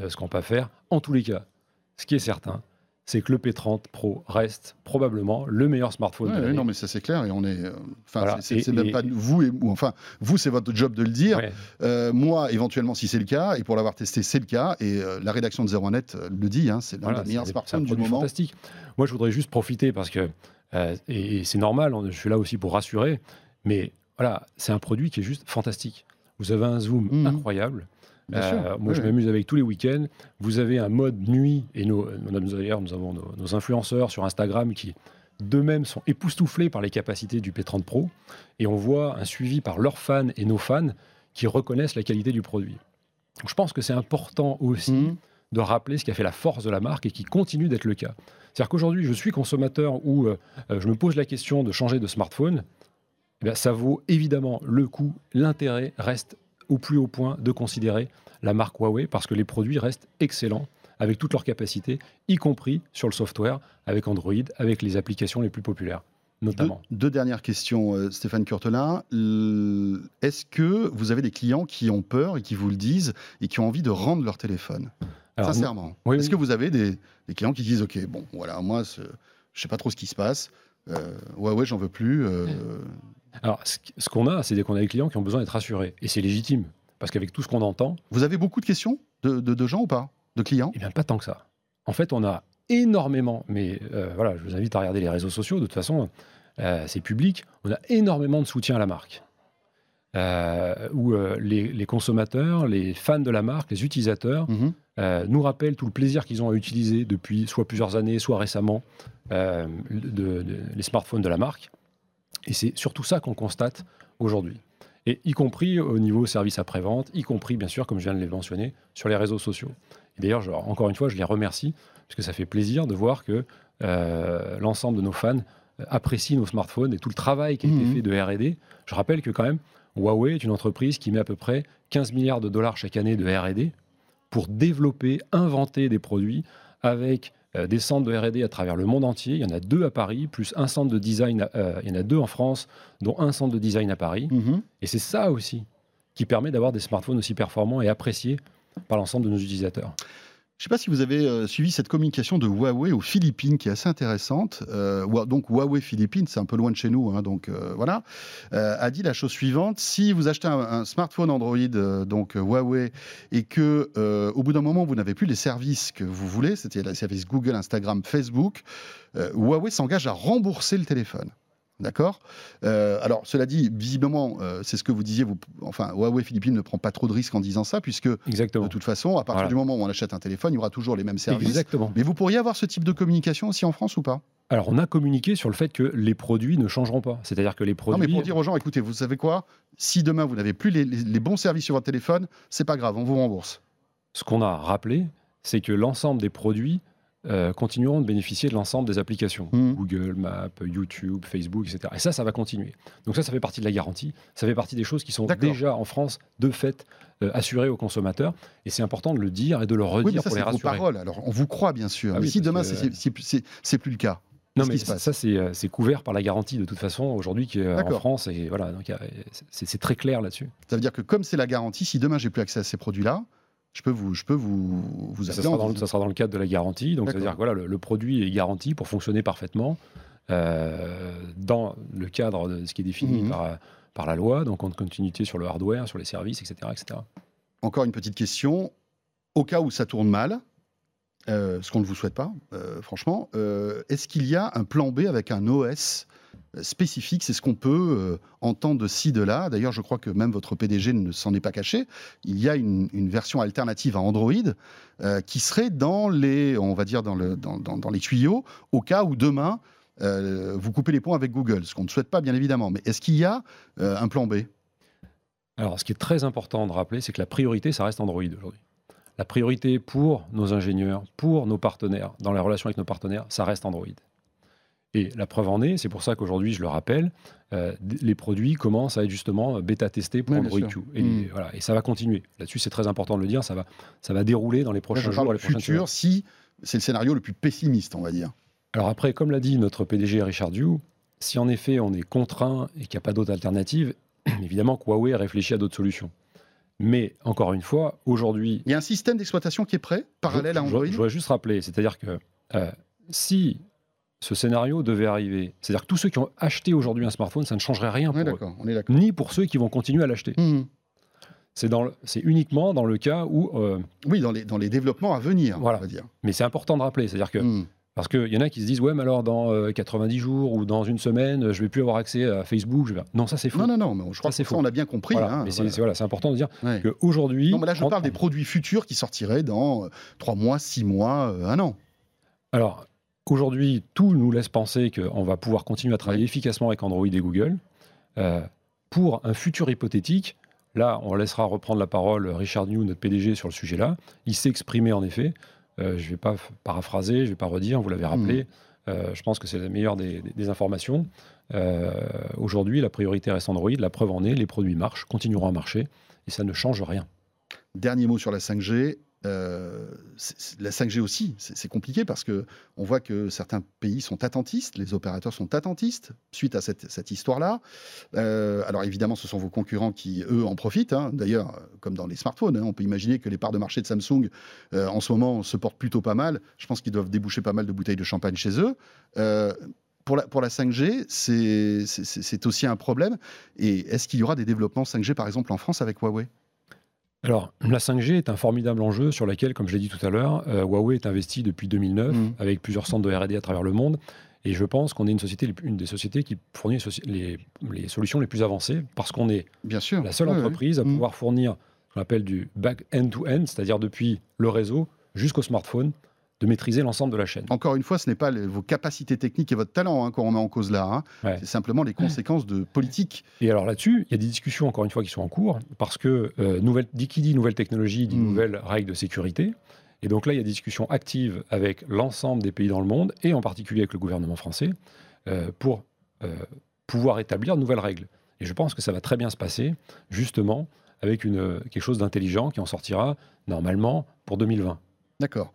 euh, ce qu'on va faire. En tous les cas, ce qui est certain, c'est que le P30 Pro reste probablement le meilleur smartphone Ouais, de l'année. non, mais ça c'est clair et on est. euh, Enfin, Voilà. c'est- c'est c'est Et- même et- pas vous et enfin vous, c'est votre job de le dire. Ouais. Euh, moi, éventuellement, si c'est le cas, et pour l'avoir testé, c'est le cas. Et euh, la rédaction de 01net euh, le dit. Hein, c'est l'un Voilà, des meilleurs smartphones du moment. fantastique. Moi, je voudrais juste profiter parce que, et, et c'est normal, je suis là aussi pour rassurer, mais voilà, c'est un produit qui est juste fantastique. Vous avez un zoom Mhm. incroyable. Euh, moi, Oui, je oui. m'amuse avec tous les week-ends. Vous avez un mode nuit, et nous, d'ailleurs, nous avons nos, nos influenceurs sur Instagram qui, d'eux-mêmes, sont époustouflés par les capacités du P30 Pro. Et on voit un suivi par leurs fans et nos fans qui reconnaissent la qualité du produit. Donc, je pense que c'est important aussi Mhm. de rappeler ce qui a fait la force de la marque et qui continue d'être le cas. C'est-à-dire qu'aujourd'hui, je suis consommateur où euh, euh, je me pose la question de changer de smartphone. Eh bien, ça vaut évidemment le coût, l'intérêt reste au plus haut point de considérer la marque Huawei parce que les produits restent excellents avec toutes leurs capacités, y compris sur le software, avec Android, avec les applications les plus populaires, Deux, notamment. deux dernières questions, euh, Stéphane Curtelin. Est-ce que vous avez des clients qui ont peur et qui vous le disent et qui ont envie de rendre leur téléphone? Alors, Sincèrement. oui, Est-ce oui. que vous avez des, des clients qui disent Ok, bon, voilà, moi, ce- je sais pas trop ce qui se passe. Euh, ouais, ouais, j'en veux plus. euh, Alors, ce qu- ce qu'on a, c'est qu'on a des clients qui ont besoin d'être rassurés. Et c'est légitime. Parce qu'avec tout ce qu'on entend, Vous avez beaucoup de questions de, de- de gens ou pas? De clients? Eh bien, pas tant que ça. En fait, on a énormément, mais euh, voilà, je vous invite à regarder les réseaux sociaux, de toute façon, euh, c'est public, on a énormément de soutien à la marque. Euh, où les, les consommateurs, les fans de la marque, les utilisateurs Mhm. nous rappellent tout le plaisir qu'ils ont à utiliser depuis soit plusieurs années, soit récemment, de- les smartphones de la marque. Et c'est surtout ça qu'on constate aujourd'hui. Et y compris au niveau service après-vente, y compris, bien sûr, comme je viens de le mentionner, sur les réseaux sociaux. Et d'ailleurs, encore une fois, je les remercie, parce que ça fait plaisir de voir que euh, l'ensemble de nos fans euh, apprécient nos smartphones et tout le travail qui a été Mhm. fait de R&D. Je rappelle que quand même, Huawei est une entreprise qui met à peu près 15 milliards de dollars chaque année de R&D pour développer, inventer des produits avec euh, des centres de R&D à travers le monde entier. Il y en a deux à Paris, plus un centre de design. euh, il y en a deux en France, dont un centre de design à Paris. Mhm. Et c'est ça aussi qui permet d'avoir des smartphones aussi performants et appréciés par l'ensemble de nos utilisateurs. Je ne sais pas si vous avez euh, suivi cette communication de Huawei aux Philippines qui est assez intéressante. Euh, donc Huawei Philippines, c'est un peu loin de chez nous, hein, donc euh, voilà, a dit la chose suivante si vous achetez un, un smartphone Android, donc Huawei, et que au bout d'un moment vous n'avez plus les services que vous voulez, c'était les services Google, Instagram, Facebook, Huawei s'engage à rembourser le téléphone. D'accord? Euh, Alors, cela dit, visiblement, euh, c'est ce que vous disiez, vous, enfin, Huawei Philippines ne prend pas trop de risques en disant ça, puisque Exactement. de toute façon, à partir Voilà. du moment où on achète un téléphone, il y aura toujours les mêmes services. Exactement. Mais vous pourriez avoir ce type de communication aussi en France ou pas? Alors, on a communiqué sur le fait que les produits ne changeront pas. C'est-à-dire que les produits. Non, mais pour dire aux gens, écoutez, vous savez quoi? Si demain vous n'avez plus les, les- les bons services sur votre téléphone, c'est pas grave, on vous rembourse. Ce qu'on a rappelé, c'est que l'ensemble des produits euh, continueront de bénéficier de l'ensemble des applications. Mhm. Google, Maps, YouTube, Facebook, etc. Et ça, ça va continuer. Donc ça, ça fait partie de la garantie. Ça fait partie des choses qui sont déjà en France, de fait, euh, assurées aux consommateurs. Et c'est important de le dire et de le redire oui, mais ça, pour les vos rassurer. paroles. Alors, on vous croit, bien sûr. Ah mais oui, si demain, que- c'est- plus le cas Non, mais ça, c'est euh, c'est couvert par la garantie de toute façon aujourd'hui qui est euh, en. France. Et voilà, c'est très clair là-dessus. Ça veut dire que comme c'est la garantie, si demain j'ai plus accès à ces produits-là, je peux vous, je peux vous, vous Ça sera, dans, le- vous- ça sera dans le cadre de la garantie. Donc, ça veut D'accord. dire que voilà, le, le produit est garanti pour fonctionner parfaitement euh, dans le cadre de ce qui est défini Mhm. par, par la loi, donc en continuité sur le hardware, sur les services, etc. etc. Encore une petite question. Au cas où ça tourne mal, euh, ce qu'on ne vous souhaite pas, euh, franchement, est-ce qu'il y a un plan B avec un OS spécifique C'est ce qu'on peut euh, entendre ci, de là. D'ailleurs, je crois que même votre PDG ne s'en est pas caché. Il y a une, version alternative à Android euh, qui serait dans les, on va dire, dans, le, dans, dans- dans les tuyaux au cas où demain, euh, vous coupez les ponts avec Google, ce qu'on ne souhaite pas, bien évidemment. Mais est-ce qu'il y a un plan B? Alors, ce qui est très important de rappeler, c'est que la priorité, ça reste Android aujourd'hui. La priorité pour nos ingénieurs, pour nos partenaires, dans les relations avec nos partenaires, ça reste Android. Et la preuve en est, c'est pour ça qu'aujourd'hui, je le rappelle, euh, les produits commencent à être justement bêta-testés pour Oui, Android. Q. Et, Mm. voilà, et ça va continuer. Là-dessus, c'est très important de le dire, ça va, ça va dérouler dans les prochains je jours, du prochaines futur, si c'est le scénario le plus pessimiste, on va dire. alors après, comme l'a dit notre PDG Richard Dew, si en effet on est contraint et qu'il n'y a pas d'autre alternative, évidemment que Huawei réfléchit à d'autres solutions. Mais encore une fois, aujourd'hui, Il y a un système d'exploitation qui est prêt, parallèle je, à je- Android? Je, voudrais juste rappeler, c'est-à-dire que euh, si ce scénario devait arriver, c'est-à-dire que tous ceux qui ont acheté aujourd'hui un smartphone, ça ne changerait rien pour eux, on est ni pour ceux qui vont continuer à l'acheter. C'est dans le- c'est uniquement dans le cas où, euh, Oui, dans les, dans les développements à venir, Voilà. on va dire. mais c'est important de rappeler, c'est-à-dire que Mhm. Parce qu'il y en a qui se disent, ouais, mais alors dans euh, 90 jours ou dans une semaine, euh, je vais plus avoir accès à Facebook. Je vais... Non, ça c'est faux. Non, non, non, mais je crois Ça, c'est que ça, faux. on a bien compris. Voilà, hein, mais c'est voilà. c'est- voilà, c'est important de dire Ouais. qu'aujourd'hui. Non, mais là, je parle des produits futurs qui sortiraient dans euh, trois mois, six mois, euh, un an. Alors, aujourd'hui, tout nous laisse penser qu'on va pouvoir continuer à travailler efficacement avec Android et Google. Euh, pour un futur hypothétique, là, on laissera reprendre la parole Richard New, notre PDG, sur le sujet-là. Il s'est exprimé en effet. Euh, je ne vais pas paraphraser, je ne vais pas redire, vous l'avez rappelé. Euh, je pense que c'est la meilleure des, des- des informations. Aujourd'hui, la priorité reste Android. La preuve en est, les produits marchent, continueront à marcher, et ça ne change rien. Dernier mot sur la 5G. Euh, la 5G aussi, c'est compliqué parce que on voit que certains pays sont attentistes, les opérateurs sont attentistes suite à cette, histoire-là. Euh, alors évidemment, ce sont vos concurrents qui, eux, en profitent. hein. D'ailleurs, comme dans les smartphones, hein, on peut imaginer que les parts de marché de Samsung, euh, en ce moment, se portent plutôt pas mal. Je pense qu'ils doivent déboucher pas mal de bouteilles de champagne chez eux. Pour la, pour la 5G, c'est- c'est c'est- c'est aussi un problème. Et est-ce qu'il y aura des développements 5G, par exemple, en France avec Huawei? Alors, la 5G est un formidable enjeu sur lequel, comme je l'ai dit tout à l'heure, euh, Huawei est investi depuis 2009 Mhm. avec plusieurs centres de R&D à travers le monde. Et je pense qu'on est une, société, une des sociétés qui fournit les, solutions les plus avancées parce qu'on est Bien sûr. la seule Ouais, ouais. entreprise à Mhm. pouvoir fournir qu'on appelle du back end-to-end, c'est-à-dire depuis le réseau jusqu'au smartphone, de maîtriser l'ensemble de la chaîne. Encore une fois, ce n'est pas les- vos capacités techniques et votre talent hein, qu'on remet en cause là. hein. Ouais. C'est simplement les conséquences de politique. Et alors là-dessus, il y a des discussions, encore une fois, qui sont en cours, parce que euh, nouvelle, dit qui dit nouvelle technologie, dit Mm. nouvelles règles de sécurité. Et donc là, il y a des discussions actives avec l'ensemble des pays dans le monde, et en particulier avec le gouvernement français, euh, pour euh, pouvoir établir de nouvelles règles. Et je pense que ça va très bien se passer, justement, avec une, quelque chose d'intelligent qui en sortira, normalement, pour 2020. D'accord.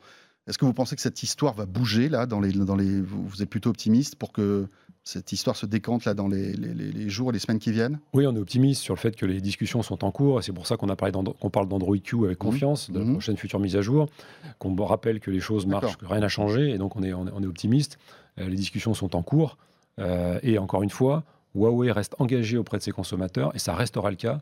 Est-ce que vous pensez que cette histoire va bouger là dans les, dans les, vous êtes plutôt optimiste pour que cette histoire se décante là dans les, les- jours et les semaines qui viennent? Oui, on est optimiste sur le fait que les discussions sont en cours, et c'est pour ça qu'on a parlé d'Andro- qu'on parle d'Android Q avec confiance, de la Mhm. prochaine future mise à jour, qu'on rappelle que les choses marchent, que rien n'a changé, et donc on est, on est, on est optimiste. Euh, les discussions sont en cours, euh, et encore une fois, Huawei reste engagé auprès de ses consommateurs, et ça restera le cas.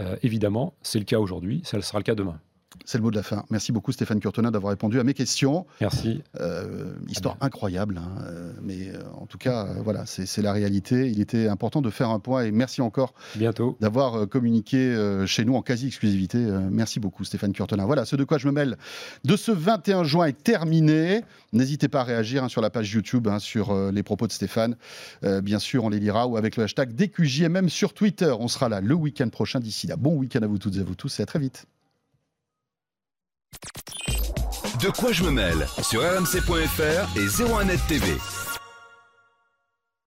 Euh, évidemment, c'est le cas aujourd'hui, ça sera le cas demain. C'est le mot de la fin. Merci beaucoup Stéphane Curtonin d'avoir répondu à mes questions. Merci. Euh, histoire incroyable, hein, mais euh, en tout cas, euh, voilà, c'est la réalité. Il était important de faire un point et merci encore Bientôt. d'avoir communiqué chez nous en quasi-exclusivité. Merci beaucoup Stéphane Curtonin. Voilà, ce de quoi je me mêle de ce 21 juin est terminé. N'hésitez pas à réagir hein, sur la page YouTube hein, sur euh, les propos de Stéphane. Euh, bien sûr, on les lira ou avec le hashtag DQJ et même sur Twitter. On sera là le week-end prochain. D'ici là, bon week-end à vous toutes et à vous tous et à très vite. De quoi je me mêle sur rmc.fr et 01net TV.